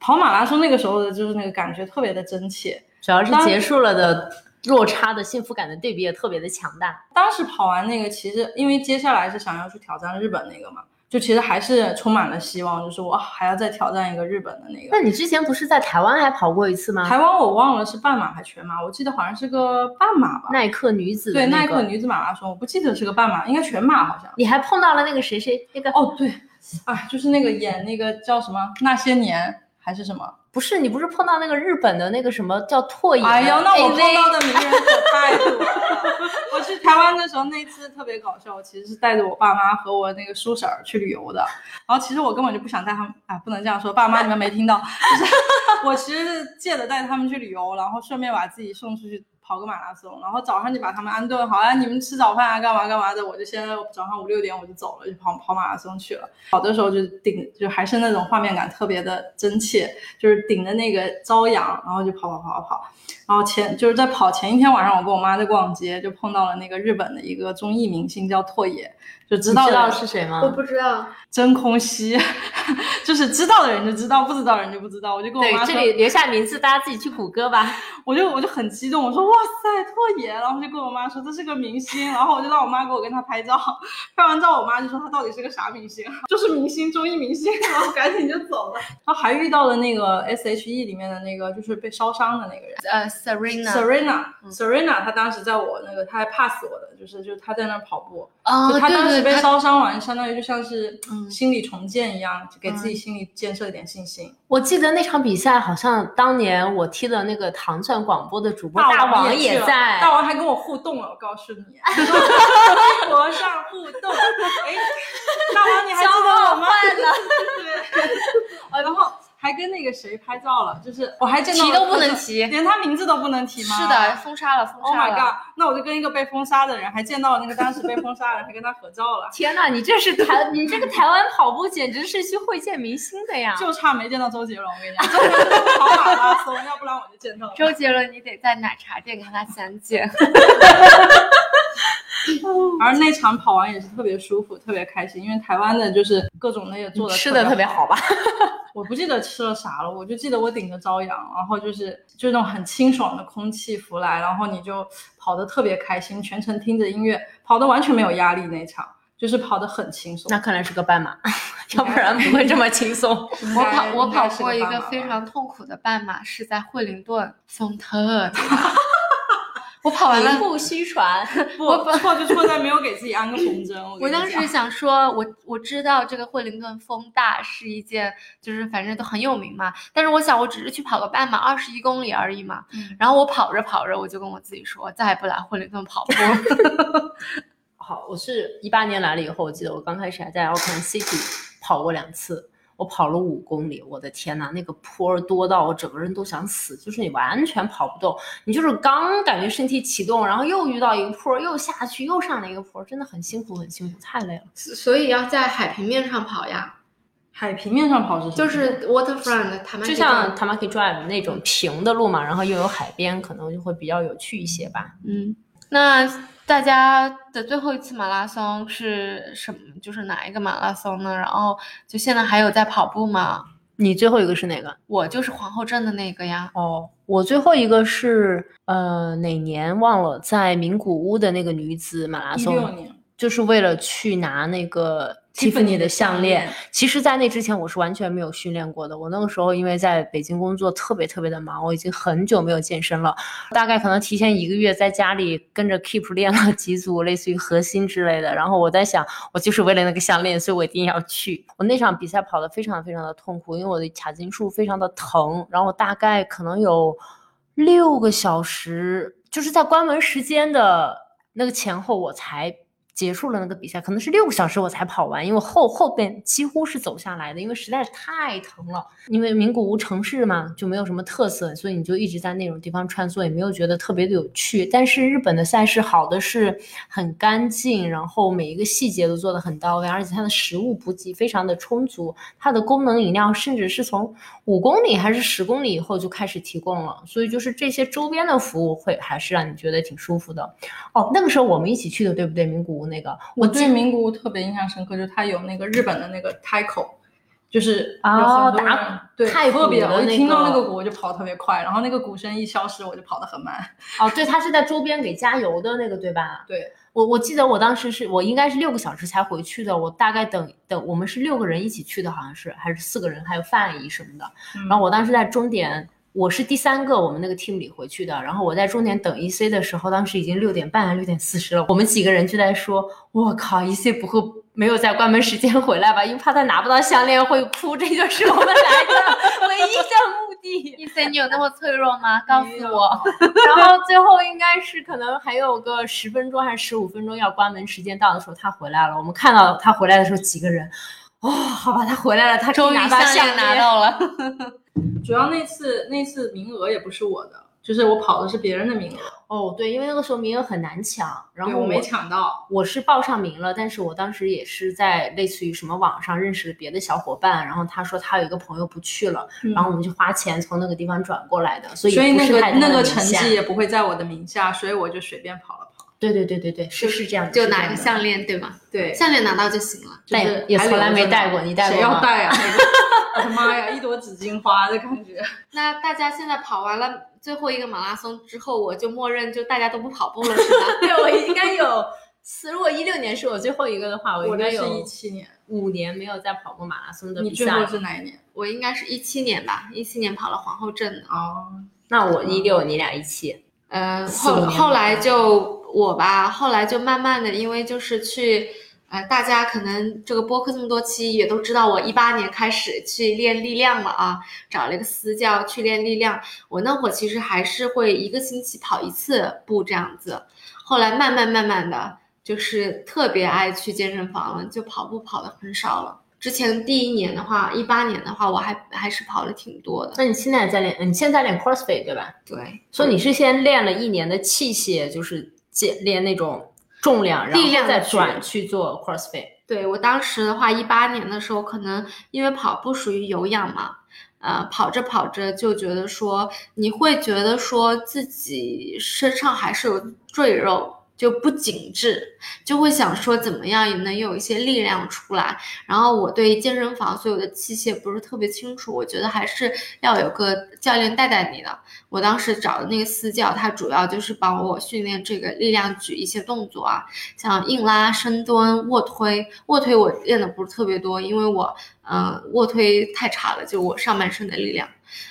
跑马拉松那个时候的，就是那个感觉特别的真切。主要是结束了的落差的幸福感的对比也特别的强大。当时跑完那个，其实因为接下来是想要去挑战日本那个嘛。就其实还是充满了希望，就是我还要再挑战一个日本的那个。那你之前不是在台湾还跑过一次吗？台湾我忘了是半马还全马，我记得好像是个半马吧。耐克女子对耐克女子马拉松，我不记得是个半马，应该全马好像。你还碰到了那个谁谁那个？哦对，哎，就是那个演那个叫什么那些年还是什么？不是你不是碰到那个日本的那个什么叫拓野？哎呦，那我碰到的名人可太多了。我去台湾的时候那次特别搞笑，我其实是带着我爸妈和我那个叔婶儿去旅游的。然后其实我根本就不想带他们，啊，不能这样说，爸妈你们没听到，就是 我其实是借着带他们去旅游，然后顺便把自己送出去。跑个马拉松，然后早上就把他们安顿好，啊，你们吃早饭啊，干嘛干嘛的，我就先早上五六点我就走了，就跑跑马拉松去了。跑的时候就顶，就还是那种画面感特别的真切，就是顶着那个朝阳，然后就跑跑跑跑跑。然后前就是在跑前一天晚上，我跟我妈在逛街，就碰到了那个日本的一个综艺明星叫拓野。就知道知道是谁吗？我不知道，真空吸，就是知道的人就知道，不知道的人就不知道。我就跟我妈，说，这里留下名字，大家自己去谷歌吧。我就我就很激动，我说哇塞，拓野，然后就跟我妈说这是个明星，然后我就让我妈给我跟他拍照，拍完照我妈就说他到底是个啥明星，就是明星，综艺明星，然后赶紧就走了。然后还遇到了那个 S H E 里面的那个就是被烧伤的那个人。呃，Serena，Serena，Serena，她当时在我那个，她还 pass 我的，就是就是她在那儿跑步，哦，就她当时被烧伤完，相当于就像是嗯心理重建一样，就给自己心理建设一点信心。我记得那场比赛，好像当年我踢的那个糖蒜广播的主播大王也在。大王还跟我互动了，我告诉你，微博上互动。哎，大王你还记得我吗？对，然后还跟那个谁拍照了，就是我还见到提都不能提，连他名字都不能提吗？是的，封杀了，封 Oh 杀 my 了。god！那我就跟一个被封杀的人，还见到了那个当时被封杀的人，还跟他合照了，天呐，你这是台，你这个台湾跑步简直是去会见明星的呀！就差没见到周杰伦。我跟你讲，周杰伦都跑马拉松，要不然我就见到了。周杰伦，你得在奶茶店跟他相见。而那场跑完也是特别舒服，特别开心，因为台湾的就是各种的也做的吃的特别好吧？我不记得吃了啥了，我就记得我顶着朝阳，然后就是就是那种很清爽的空气拂来，然后你就跑得特别开心，全程听着音乐，跑得完全没有压力。那场就是跑得很轻松。那看来是个半马，要不然不会这么轻松。我跑我跑过一个非常痛苦的半马，是在惠灵顿，风特别大。我跑完了，名不虚传，不错就错在没有给自己安个红针。我当时想说，我我知道这个惠灵顿风大是一件，就是反正都很有名嘛。但是我想，我只是去跑个半马，二十一公里而已嘛。嗯然后我跑着跑着，我就跟我自己说，再也不来惠灵顿跑步。好，我是一八年来了以后，我记得我刚开始还在 Auckland City 跑过两次，我跑了五公里，我的天呐，那个坡儿多到我整个人都想死，就是你完全跑不动，你就是刚感觉身体启动，然后又遇到一个坡儿，又下去，又上了一个坡儿，真的很辛苦，很辛苦，太累了。所以要在海平面上跑呀，海平面上跑是什么就是 waterfront，他们就像 Tamaki Drive 那种平的路嘛，然后又有海边，可能就会比较有趣一些吧。嗯，那大家的最后一次马拉松是什么？就是哪一个马拉松呢？然后就现在还有在跑步吗？你最后一个是哪个？我就是皇后镇的那个呀。哦，我最后一个是呃哪年忘了，在名古屋的那个女子马拉松，年，就是为了去拿那个 Tiffany 的的项项链链。其实，在那之前我是完全没有训练过的。我那个时候因为在北京工作特别特别的忙，我已经很久没有健身了，大概可能提前一个月在家里跟着 Keep 练了几组类似于核心之类的。然后我在想，我就是为了那个项链，所以我一定要去。我那场比赛跑得非常非常的痛苦，因为我的髂胫束非常的疼，然后我大概可能有六个小时，就是在关门时间的那个前后，我才结束了那个比赛，可能是六个小时我才跑完，因为后后边几乎是走下来的，因为实在是太疼了。因为名古屋城市嘛，就没有什么特色，所以你就一直在那种地方穿梭，也没有觉得特别的有趣。但是日本的赛事好的是很干净，然后每一个细节都做得很到位，而且它的食物补给非常的充足，它的功能饮料甚至是从五公里还是十公里以后就开始提供了，所以就是这些周边的服务会还是让你觉得挺舒服的。哦，那个时候我们一起去的，对不对？名古屋那个，我对名古屋特别印象深刻，就是它有那个日本的那个 Taiko，就是有哦很多人、打对太特别，我一听到那个鼓我就跑特别快，然后那个鼓声一消失我就跑得很慢。哦，对，它是在周边给加油的那个，对吧？对，我我记得我当时是我应该是六个小时才回去的，我大概等等我们是六个人一起去的，好像是还是四个人，还有范阿姨什么的。嗯然后我当时在终点，我是第三个我们那个 team 里回去的。然后我在终点等 EC 的时候，当时已经六点半还是六点四十了。我们几个人就在说：“我靠，EC 不会没有在关门时间回来吧？因为怕他拿不到项链会哭，这就是我们来的唯一的目的。” EC，你有那么脆弱吗？告诉我。然后最后应该是可能还有个十分钟还是十五分钟要关门时间到的时候，他回来了。我们看到他回来的时候，几个人，哦，好吧，他回来了，他终于把项项链拿到了。主要那次那次名额也不是我的，就是我跑的是别人的名额，哦，对，因为那个时候名额很难抢，然后对我没抢到。我是报上名了，但是我当时也是在类似于什么网上认识了别的小伙伴，然后他说他有一个朋友不去了，然后我们就花钱从那个地方转过来的，所以所以那个那个成绩也不会在我的名下，所以我就随便跑了跑。对对对对对，是是这样的，就拿一个项链，对吗？对，项链拿到就行了。但就是也从来没戴过你戴过谁要吗戴啊？那个我的妈呀，一朵紫荆花的感觉。那大家现在跑完了最后一个马拉松之后，我就默认就大家都不跑步了，是吧？对我应该有四，如果一六年是我最后一个的话，我应该有一七年，五年没有再跑过马拉松的比赛你最后。是哪一年？我应该是一七年吧，一七年跑了皇后镇的。哦，那我一六，你俩一七。呃，后后来就我吧，后来就慢慢的，因为就是去，呃，大家可能这个播客这么多期也都知道，我一八年开始去练力量了啊，找了一个私教去练力量。我那会儿其实还是会一个星期跑一次步这样子，后来慢慢慢慢的就是特别爱去健身房了，就跑步跑的很少了。之前第一年的话，一八年的话，我还还是跑了挺多的。那你现在在练，你现在练 CrossFit 对吧？对，所以你是先练了一年的器械，就是健练那种重量，然后再力量举转去做 CrossFit。对我当时的话，一八年的时候，可能因为跑步属于有氧嘛，呃，跑着跑着就觉得说，你会觉得说自己身上还是有赘肉，就不紧致，就会想说怎么样也能有一些力量出来。然后我对健身房所有的器械不是特别清楚，我觉得还是要有个教练带带你的。我当时找的那个私教，他主要就是帮我训练这个力量举一些动作啊，像硬拉、深蹲、卧推。卧推我练的不是特别多，因为我嗯、卧推太差了，就我上半身的力量，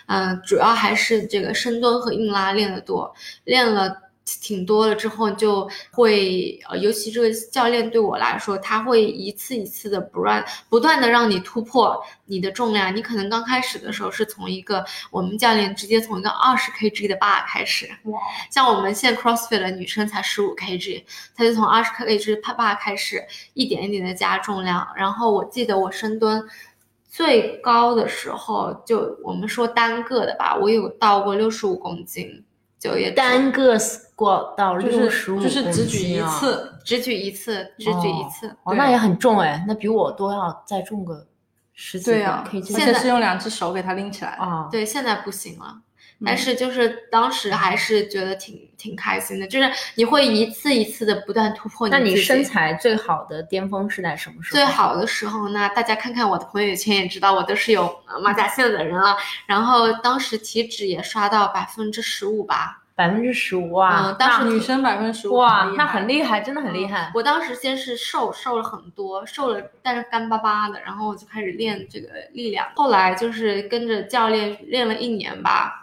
嗯、主要还是这个深蹲和硬拉练得多，练了。挺多了之后就会，呃，尤其这个教练对我来说，他会一次一次的不断不断的让你突破你的重量。你可能刚开始的时候是从一个我们教练直接从一个二十 kg 的 bar 开始，哇，像我们现在 CrossFit 的女生才十五 kg，她就从二十 kg 啪啪开始一点一点的加重量。然后我记得我深蹲最高的时候，就我们说单个的吧，我有到过六十五公斤，就也单个 squat 到就六十五，是就是只举一，次，只举一次，只举一次。哦，那也很重哎，那比我都要再重个十几个对呀、kg 而且是用两只手给它拎起来。啊。对，现在不行了。嗯但是就是当时还是觉得挺挺开心的，就是你会一次一次的不断突破那你身材最好的巅峰是在什么时候？最好的时候呢，大家看看我的朋友圈也知道我都是有呃马甲线的人了。然后当时体脂也刷到百分之十五吧，百分之十五啊嗯，当时女生百分之十五，哇，那很厉害，真的很厉害。我当时先是瘦，瘦了很多，瘦了但是干巴巴的，然后我就开始练这个力量。后来就是跟着教练练了一年吧，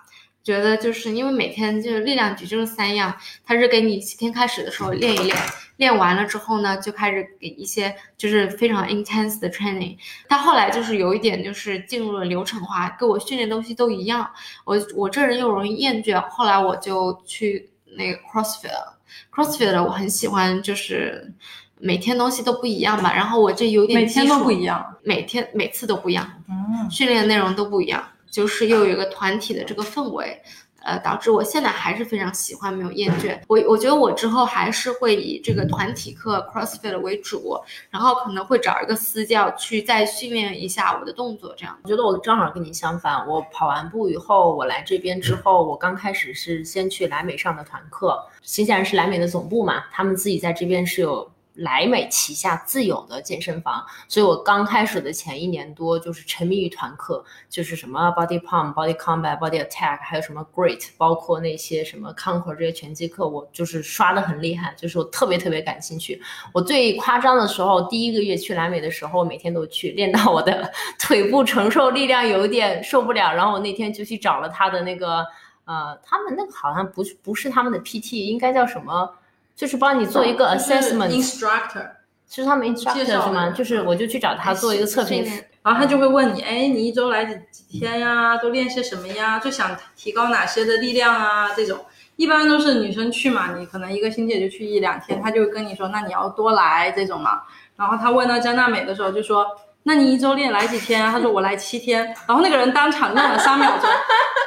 觉得就是因为每天就是力量举就是三样，他是给你先开始的时候练一练，练完了之后呢，就开始给一些就是非常 intense 的 training。他后来就是有一点就是进入了流程化，跟我训练东西都一样。我我这人又容易厌倦，后来我就去那个 CrossFit 了。CrossFit 我很喜欢，就是每天东西都不一样吧。然后我这有点每天都不一，样。每天每次都不一样，嗯，训练内容都不一样，就是又有一个团体的这个氛围。呃，导致我现在还是非常喜欢，没有厌倦。我我觉得我之后还是会以这个团体课 CrossFit 为主，然后可能会找一个私教去再训练一下我的动作，这样。我觉得我正好跟你相反，我跑完步以后，我来这边之后，我刚开始是先去莱美上的团课，新西兰是莱美的总部嘛，他们自己在这边是有莱美旗下自有的健身房，所以我刚开始的前一年多就是沉迷于团课，就是什么 Body Pump、Body Combat、Body Attack，还有什么 Great，包括那些什么 Conquer 这些拳击课，我就是刷的很厉害，就是我特别特别感兴趣。我最夸张的时候，第一个月去莱美的时候，每天都去练到我的 腿部承受力量有一点受不了，然后我那天就去找了他的那个，呃，他们那个好像不是不是他们的 PT，应该叫什么？就是帮你做一个 assessment，、instructor，是他们介 instructor 绍是吗？就是我就去找他做一个测评然后他就会问你，哎，你一周来几几天呀？都练些什么呀？最想提高哪些的力量啊？这种一般都是女生去嘛，你可能一个星期也就去一两天，他就会跟你说，那你要多来这种嘛。然后他问到江娜美的时候就说，那你一周练来几天啊？他说我来七天。然后那个人当场愣了三秒钟，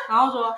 然后说。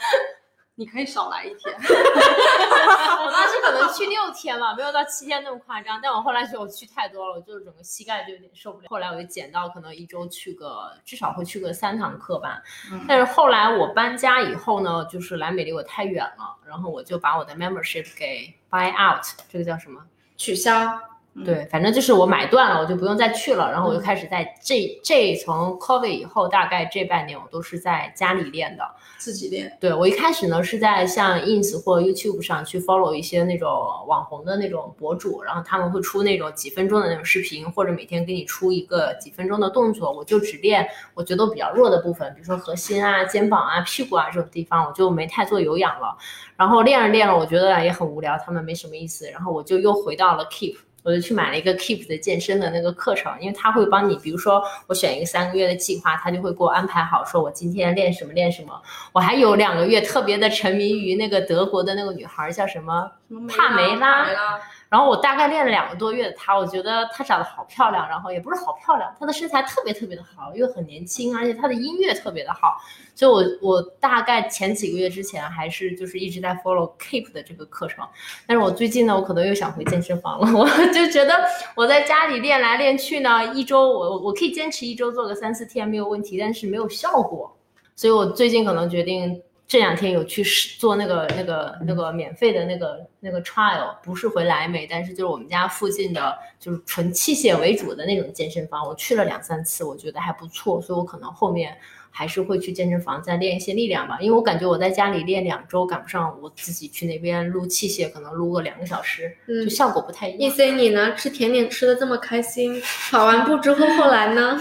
你可以少来一天。我当时可能去六天吧，没有到七天那么夸张。但我后来觉得我去太多了，我就是整个膝盖就有点受不了。后来我就减到可能一周去个至少会去个三堂课吧。嗯但是后来我搬家以后呢，就是来美离我太远了，然后我就把我的 membership 给 buy out，这个叫什么？取消。嗯对，反正就是我买断了，我就不用再去了。然后我就嗯开始在这这从 COVID 以后，大概这半年我都是在家里练的。自己练，对我一开始呢是在像 ins 或 YouTube 上去 follow 一些那种网红的那种博主，然后他们会出那种几分钟的那种视频，或者每天给你出一个几分钟的动作，我就只练我觉得我比较弱的部分，比如说核心啊、肩膀啊、屁股啊这种地方，我就没太做有氧了。然后练着练着，我觉得也很无聊，他们没什么意思，然后我就又回到了 Keep。我就去买了一个 Keep 的健身的那个课程，因为他会帮你，比如说我选一个三个月的计划，他就会给我安排好，说我今天练什么练什么。我还有两个月特别的沉迷于那个德国的那个女孩叫什么什么帕梅拉然后我大概练了两个多月的她，我觉得她长得好漂亮，然后也不是好漂亮，她的身材特别特别的好，又很年轻，而且她的音乐特别的好，所以我我大概前几个月之前还是就是一直在 follow Keep 的这个课程，但是我最近呢，我可能又想回健身房了，我 就觉得我在家里练来练去呢，一周我我可以坚持一周做个三四天没有问题，但是没有效果，所以我最近可能决定。这两天有去试做那个那个那个免费的那个那个 trial，不是回来美，但是就是我们家附近的，就是纯器械为主的那种健身房，我去了两三次，我觉得还不错，所以我可能后面还是会去健身房再练一些力量吧，因为我感觉我在家里练两周赶不上我自己去那边撸器械，可能撸个两个小时，嗯就效果不太一，E 样。C 你呢？吃甜点吃的这么开心，跑完步之后后来呢？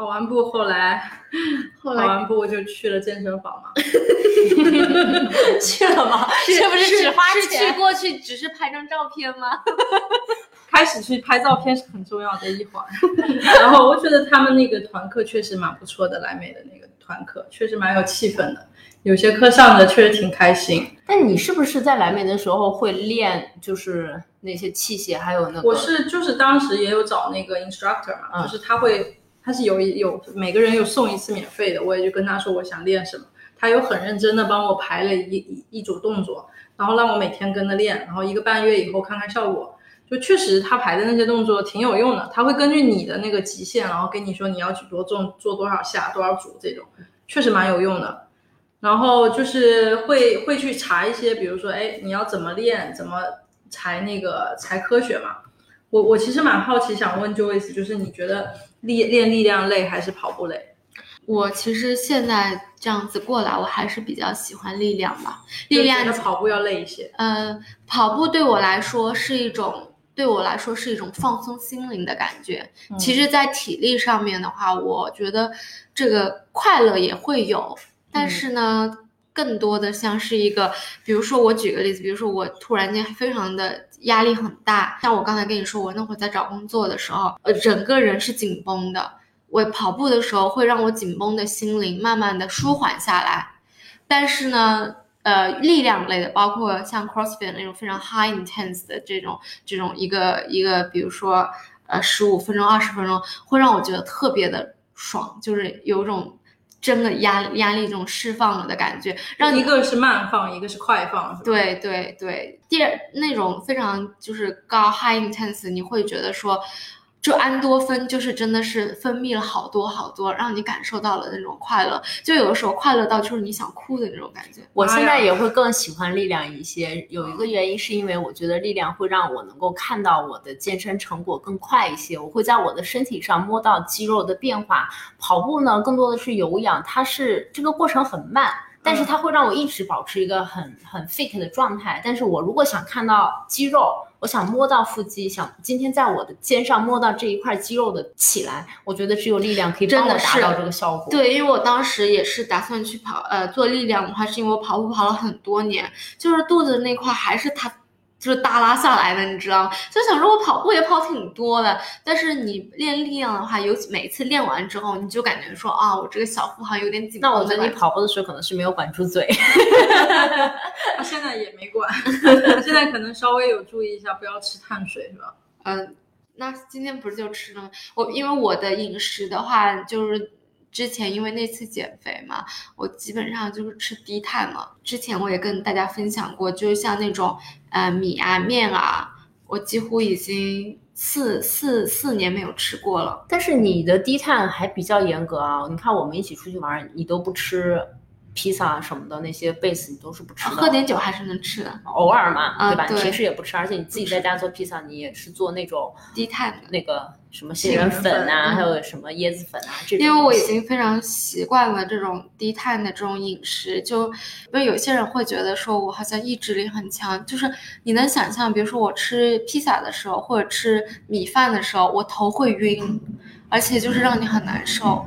跑完步后来 后来跑完步就去了健身房嘛。去了吗？这不是只花是去钱？过去只是拍张照片吗？开始去拍照片是很重要的一环，然后我觉得他们那个团课确实蛮不错的，莱美的那个团课确实蛮有气氛的，有些课上的确实挺开心。但你是不是在来美的时候会练，就是那些器械，还有那个？我是就是当时也有找那个 instructor 嘛，嗯就是他会他是有有每个人有送一次免费的，我也就跟他说我想练什么，他有很认真的帮我排了一一一组动作，然后让我每天跟着练，然后一个半月以后看看效果。就确实他排的那些动作挺有用的，他会根据你的那个极限，然后跟你说你要举多重、做多少下、多少组这种，确实蛮有用的。然后就是会会去查一些，比如说，哎，你要怎么练，怎么才那个才科学嘛？我我其实蛮好奇，想问 Joyce，就是你觉得练练力量累还是跑步累？我其实现在这样子过来，我还是比较喜欢力量吧。力量的跑步要累一些。呃，跑步对我来说是一种，对我来说是一种放松心灵的感觉。嗯其实，在体力上面的话，我觉得这个快乐也会有，但嗯是呢，更多的像是一个，比如说我举个例子，比如说我突然间非常的压力很大，像我刚才跟你说，我那会儿在找工作的时候，呃，整个人是紧绷的。我跑步的时候会让我紧绷的心灵慢慢的舒缓下来，但是呢，呃，力量类的，包括像 CrossFit 那种非常 high intense 的这种这种一个一个，比如说呃十五分钟、二十分钟，会让我觉得特别的爽，就是有一种真的压压力这种释放了的感觉，让你一个是慢放，一个是快放？对对对，第二那种非常就是高 high intense，你会觉得说，就安多芬就是真的是分泌了好多好多，让你感受到了那种快乐，就有的时候快乐到就是你想哭的那种感觉。我现在也会更喜欢力量一些，有一个原因是因为我觉得力量会让我能够看到我的健身成果更快一些，我会在我的身体上摸到肌肉的变化。跑步呢，更多的是有氧，它是这个过程很慢。但是它会让我一直保持一个很很 fit 的状态。但是我如果想看到肌肉，我想摸到腹肌，想今天在我的肩上摸到这一块肌肉的起来，我觉得只有力量可以帮我真的达到这个效果。对，因为我当时也是打算去跑，呃，做力量的话，是因为我跑步跑了很多年，就是肚子那块还是它就是耷拉下来的，你知道吗？就想说我跑步也跑挺多的，但是你练力量的话，尤其每次练完之后，你就感觉说啊，我这个小腹好像有点紧那我觉得你。跑步的时候可能是没有管住嘴。我现在也没管，现在可能稍微有注意一下，不要吃碳水，是吧？嗯，那今天不是就吃了吗？我因为我的饮食的话，就是之前因为那次减肥嘛，我基本上就是吃低碳了。之前我也跟大家分享过，就是像那种呃米啊面啊，我几乎已经四四四年没有吃过了。但是你的低碳还比较严格啊！你看我们一起出去玩，你都不吃披萨什么的那些 base，你都是不吃的。喝点酒还是能吃的，偶尔嘛，对吧？啊对平时也不吃，而且你自己在家做披萨，你也是做那种低碳的。那个什么杏仁粉啊，粉嗯还有什么椰子粉啊这种。因为我已经非常习惯了这种低碳的这种饮食，就因为有些人会觉得说我好像意志力很强，就是你能想象，比如说我吃披萨的时候或者吃米饭的时候，我头会晕，而且就是让你很难受。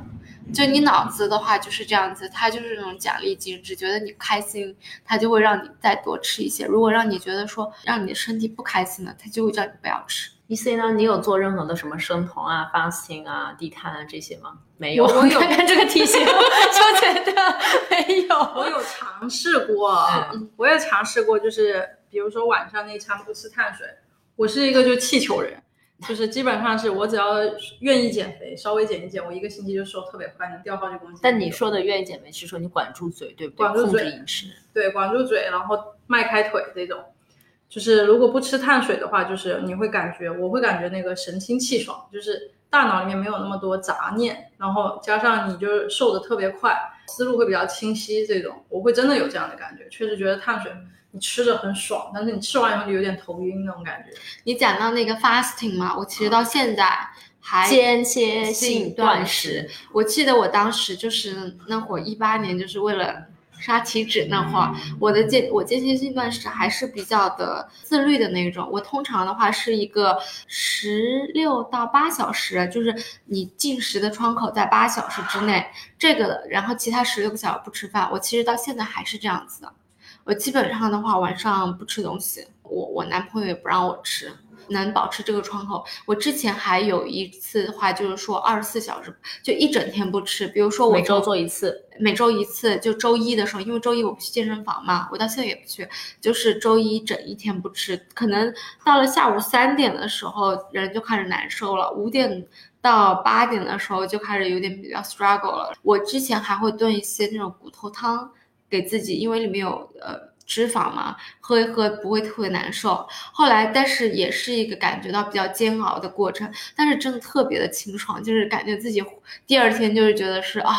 就你脑子的话就是这样子，它就是那种奖励机制，觉得你开心，它就会让你再多吃一些；如果让你觉得说让你的身体不开心了，它就会叫你不要吃。E C 呢？你有做任何的什么生酮啊、fasting 啊、低碳啊这些吗？没有。我 看看这个体型，我就觉得没有。我有尝试过，嗯我也尝试过，就是比如说晚上那一餐不吃碳水，我是一个就气球人，就是基本上是我只要愿意减肥，稍微减一减，我一个星期就瘦特别快，能掉好几公斤。但你说的愿意减肥是说你管住嘴，对不对？控管住嘴制饮食。对，管住嘴，然后迈开腿这种。就是如果不吃碳水的话，就是你会感觉，我会感觉那个神清气爽，就是大脑里面没有那么多杂念，然后加上你就是瘦的特别快，思路会比较清晰。这种我会真的有这样的感觉，确实觉得碳水你吃着很爽，但是你吃完以后就有点头晕那种感觉。你讲到那个 fasting 嘛，我其实到现在还间歇性断食，我记得我当时就是那会儿一八年，就是为了杀体脂那会儿，我的间我间歇性断食还是比较的自律的那种。我通常的话是一个十六到八小时，就是你进食的窗口在八小时之内，这个然后其他十六个小时不吃饭。我其实到现在还是这样子的。我基本上的话晚上不吃东西，我我男朋友也不让我吃。能保持这个窗口，我之前还有一次的话，就是说二十四小时就一整天不吃，比如说我每周做一次。每周一次，就周一的时候，因为周一我不去健身房嘛，我到现在也不去，就是周一整一天不吃，可能到了下午三点的时候，人就开始难受了，五点到八点的时候就开始有点比较 struggle 了。我之前还会炖一些那种骨头汤给自己，因为里面有呃。脂肪嘛，喝一喝不会特别难受。后来，但是也是一个感觉到比较煎熬的过程，但是真的特别的清爽，就是感觉自己第二天就是觉得是啊，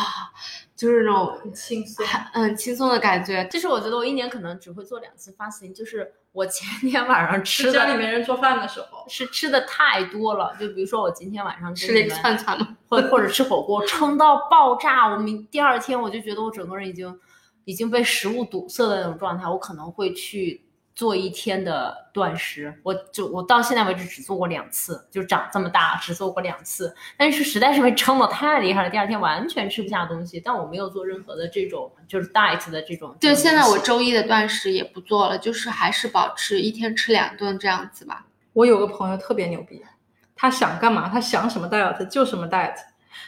就是那种很轻松，很嗯轻松的感觉。就是我觉得我一年可能只会做两次 fasting，就是我前天晚上吃的家里的没人做饭的时候，是吃的太多了，就比如说我今天晚上吃了一个串串嘛，或或者吃火锅撑到爆炸，我明第二天我就觉得我整个人已经已经被食物堵塞的那种状态，我可能会去做一天的断食。我就我到现在为止只做过两次，就长这么大只做过两次，但是实在是被撑的太厉害了，第二天完全吃不下东西。但我没有做任何的这种就是 diet 的这种。对，现在我周一的断食也不做了，就是还是保持一天吃两顿这样子吧。我有个朋友特别牛逼，他想干嘛，他想什么 diet 就什么 diet。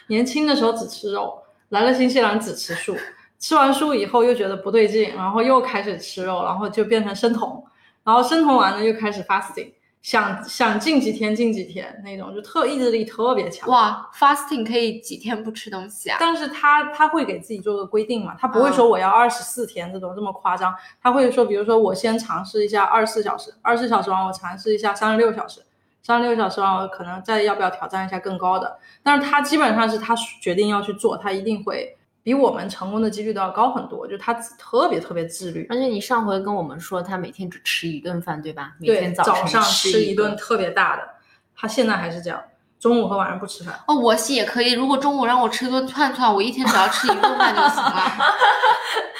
年轻的时候只吃肉，来了新西兰只吃素，吃完素以后又觉得不对劲，然后又开始吃肉，然后就变成生酮，然后生酮完了又开始 fasting，想想静几天静几天那种，就特意志力特别强。哇，fasting 可以几天不吃东西啊？但是他他会给自己做个规定嘛，他不会说我要二十四天这种这么夸张，他会说，比如说我先尝试一下二十四小时，二十四小时完我尝试一下三十六小时，三十六小时完我可能再要不要挑战一下更高的。但是他基本上是他决定要去做，他一定会比我们成功的几率都要高很多，就他特别特别自律。而且你上回跟我们说，他每天只吃一顿饭，对吧？每对，天早上上吃一一顿特别大的，他现在还是这样，中午和晚上不吃饭。哦，我是也可以。如果中午让我吃顿串串，我一天只要吃一顿饭就行了。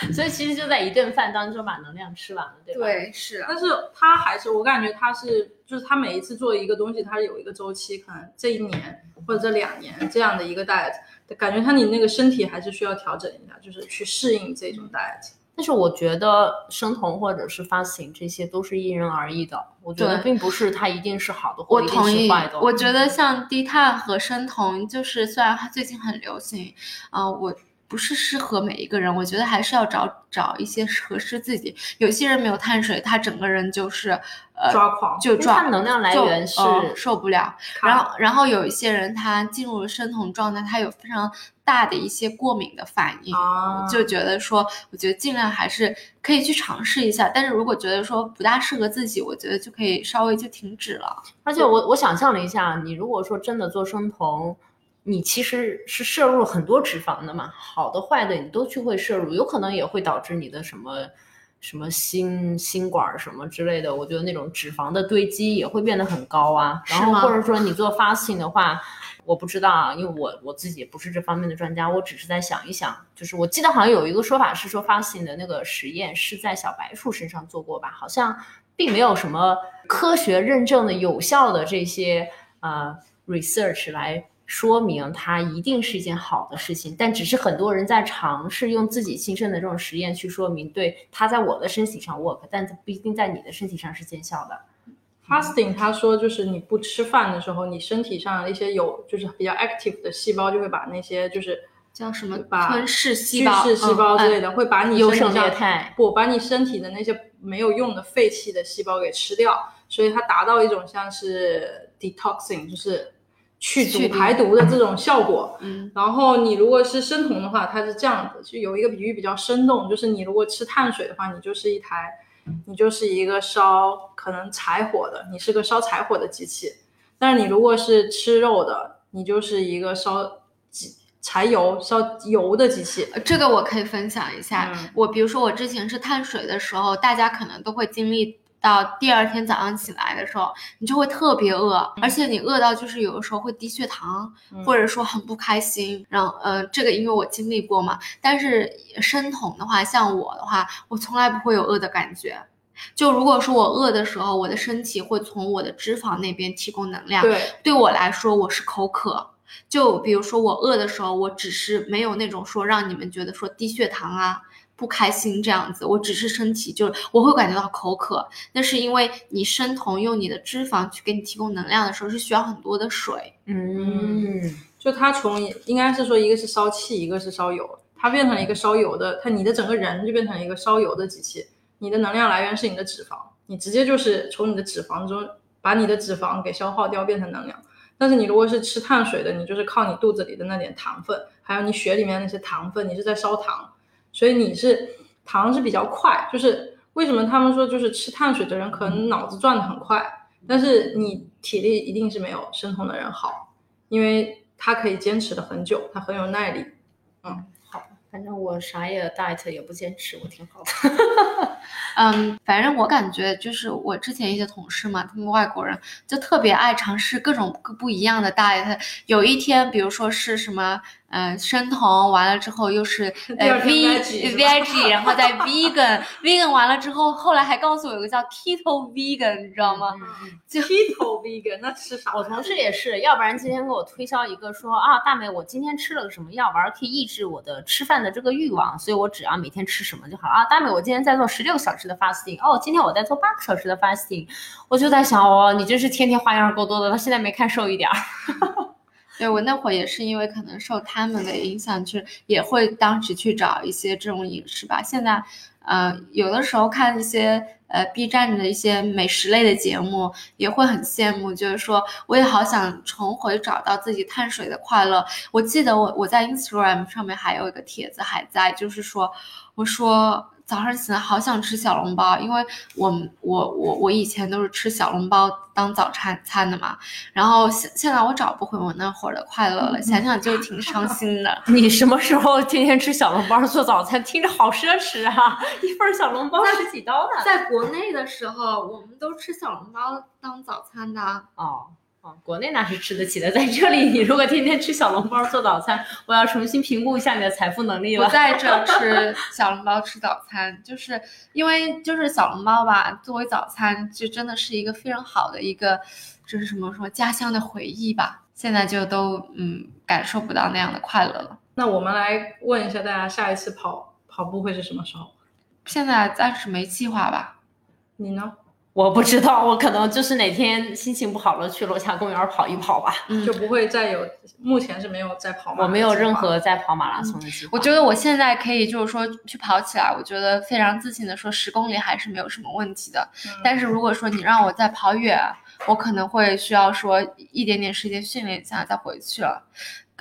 所以其实就在一顿饭当中把能量吃完了，对吧？。对，是。但是他还是，我感觉他是，就是他每一次做一个东西，他是有一个周期，可能这一年或者这两年这样的一个 diet，感觉他你那个身体还是需要调整一下，就是去适应这种 diet。但是我觉得生酮或者是 fasting 这些都是因人而异的，我觉得并不是它一定是好的或者一定是坏的。，我觉得像低碳和生酮，就是虽然它最近很流行，啊、我不是适合每一个人，我觉得还是要找找一些合适自己。有些人没有碳水，他整个人就是呃抓狂就抓它能量来源是呃受不了。然后然后有一些人他进入了生酮状态，他有非常大的一些过敏的反应，啊，就觉得说，我觉得尽量还是可以去尝试一下。但是如果觉得说不大适合自己，我觉得就可以稍微就停止了。而且我我想象了一下，你如果说真的做生酮，你其实是摄入很多脂肪的嘛，好的坏的你都去会摄入，有可能也会导致你的什么什么心心管什么之类的，我觉得那种脂肪的堆积也会变得很高啊。然后或者说你做 fasting 的话，我不知道啊，因为我我自己也不是这方面的专家，我只是在想一想，就是我记得好像有一个说法是说 fasting 的那个实验是在小白鼠身上做过吧，好像并没有什么科学认证的有效的这些呃 research 来说明它一定是一件好的事情，但只是很多人在尝试用自己亲身的这种实验去说明，对它在我的身体上 work，但它不一定在你的身体上是见效的。fasting，他说就是你不吃饭的时候，你身体上一些有就是比较 active 的细胞就会把那些就是叫什么把吞噬细巨胞、噬细胞之类的。的，会把你身体上劣汰，不把你身体的那些没有用的废弃的细胞给吃掉，所以它达到一种像是 detoxing，就是去去排毒的这种效果。嗯然后你如果是生酮的话，它是这样子，就有一个比喻比较生动，就是你如果吃碳水的话，你就是一台，你就是一个烧可能柴火的，你是个烧柴火的机器。但是你如果是吃肉的，你就是一个烧机柴油烧油的机器。呃这个我可以分享一下。嗯我比如说我之前是碳水的时候，大家可能都会经历到第二天早上起来的时候，你就会特别饿，而且你饿到就是有的时候会低血糖，嗯或者说很不开心。然后呃，这个因为我经历过嘛。但是生酮的话，像我的话，我从来不会有饿的感觉。就如果说我饿的时候，我的身体会从我的脂肪那边提供能量，对，对我来说，我是口渴。就比如说我饿的时候，我只是没有那种说让你们觉得说低血糖啊、不开心这样子，我只是身体就是我会感觉到口渴。那是因为你生酮用你的脂肪去给你提供能量的时候，是需要很多的水。嗯，就它从应该是说一个是烧气，一个是烧油，它变成了一个烧油的，它你的整个人就变成了一个烧油的机器，你的能量来源是你的脂肪，你直接就是从你的脂肪中把你的脂肪给消耗掉，变成能量。但是你如果是吃碳水的，你就是靠你肚子里的那点糖分，还有你血里面那些糖分，你是在烧糖，所以你是糖是比较快。就是为什么他们说就是吃碳水的人可能脑子转的很快，但是你体力一定是没有生酮的人好，因为他可以坚持的很久，他很有耐力。嗯，好反正我啥也 diet 也不坚持，我挺好的。嗯，反正我感觉就是我之前一些同事嘛，他们外国人就特别爱尝试各种各不一样的 diet。有一天，比如说是什么，嗯、生酮完了之后又是 呃第二天 v veggie 是吧 veggie，然后再 vegan，vegan 完了之后，后来还告诉我有个叫 keto vegan，你知道吗？就 keto vegan 那吃啥？我同事也是，要不然今天给我推销一个说啊，大美，我今天吃了个什么药丸，可以抑制我的吃饭的这个欲望，所以我只要每天吃什么就好了啊。大美，我今天在做十六小时的 fasting，哦，今天我在做八个小时的 fasting，我就在想，哦，你真是天天花样够多的，到现在没看瘦一点儿。对我那会儿也是因为可能受他们的影响，就也会当时去找一些这种饮食吧。现在，呃，有的时候看一些呃 B 站的一些美食类的节目，也会很羡慕，就是说我也好想重回找到自己碳水的快乐。我记得我我在 Instagram 上面还有一个帖子还在，就是说我说。早上起来好想吃小笼包，因为我我我我以前都是吃小笼包当早餐餐的嘛，然后现现在我找不回我那会儿的快乐了，想想就挺伤心的。你什么时候天天吃小笼包做早餐？听着好奢侈啊！一份小笼包十几刀呢。在国内的时候，我们都吃小笼包当早餐的。哦哦，国内那是吃得起的，在这里你如果天天吃小笼包做早餐，我要重新评估一下你的财富能力了。不在这吃小笼包吃早餐，就是因为就是小笼包吧，作为早餐就真的是一个非常好的一个，就是什么说家乡的回忆吧。现在就都嗯感受不到那样的快乐了。那我们来问一下大家，下一次跑跑步会是什么时候？现在暂时没计划吧。你呢？我不知道，我可能就是哪天心情不好了，去楼下公园跑一跑吧。嗯就不会再有，目前是没有再跑马。我没有任何在跑马拉松的计划。我觉得我现在可以就是说去跑起来，我觉得非常自信的说十公里还是没有什么问题的。嗯但是如果说你让我再跑远，我可能会需要说一点点时间训练一下再回去了。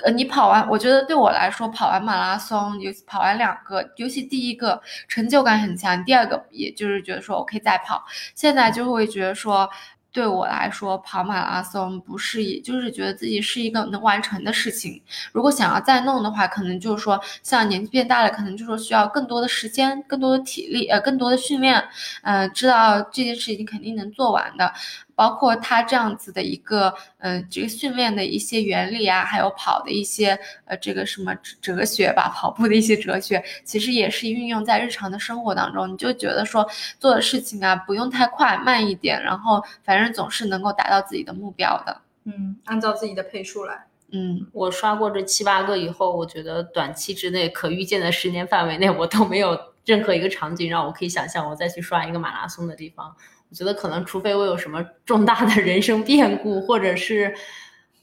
呃，你跑完，我觉得对我来说，跑完马拉松，尤其跑完两个，尤其第一个成就感很强，第二个也就是觉得说我可以再跑。现在就会觉得说，对我来说，跑马拉松不是一，就是觉得自己是一个能完成的事情。如果想要再弄的话，可能就是说，像年纪变大了，可能就是说需要更多的时间、更多的体力，呃，更多的训练，呃，知道这件事情肯定能做完的。包括他这样子的一个，嗯、这个训练的一些原理啊，还有跑的一些，呃，这个什么哲哲学吧，跑步的一些哲学，其实也是运用在日常的生活当中。你就觉得说做的事情啊，不用太快，慢一点，然后反正总是能够达到自己的目标的。嗯，按照自己的配速来。嗯，我刷过这七八个以后，我觉得短期之内可预见的时间范围内，我都没有任何一个场景让我可以想象我再去刷一个马拉松的地方。我觉得可能，除非我有什么重大的人生变故，或者是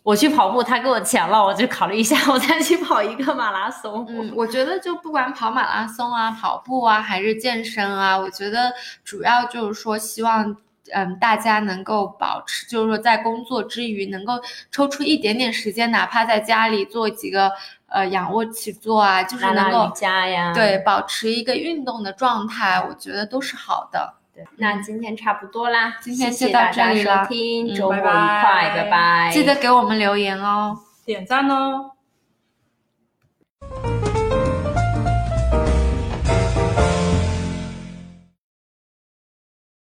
我去跑步，他给我钱了，我就考虑一下，我再去跑一个马拉松。嗯，我觉得就不管跑马拉松啊、跑步啊，还是健身啊，我觉得主要就是说希望。嗯，大家能够保持，就是说在工作之余能够抽出一点点时间，哪怕在家里做几个呃仰卧起坐啊，就是能够拉瑜伽呀，对保持一个运动的状态，我觉得都是好的。对。那今天差不多啦，今天谢就到大家收这里了周末愉拜拜快，拜拜。记得给我们留言哦。点赞哦。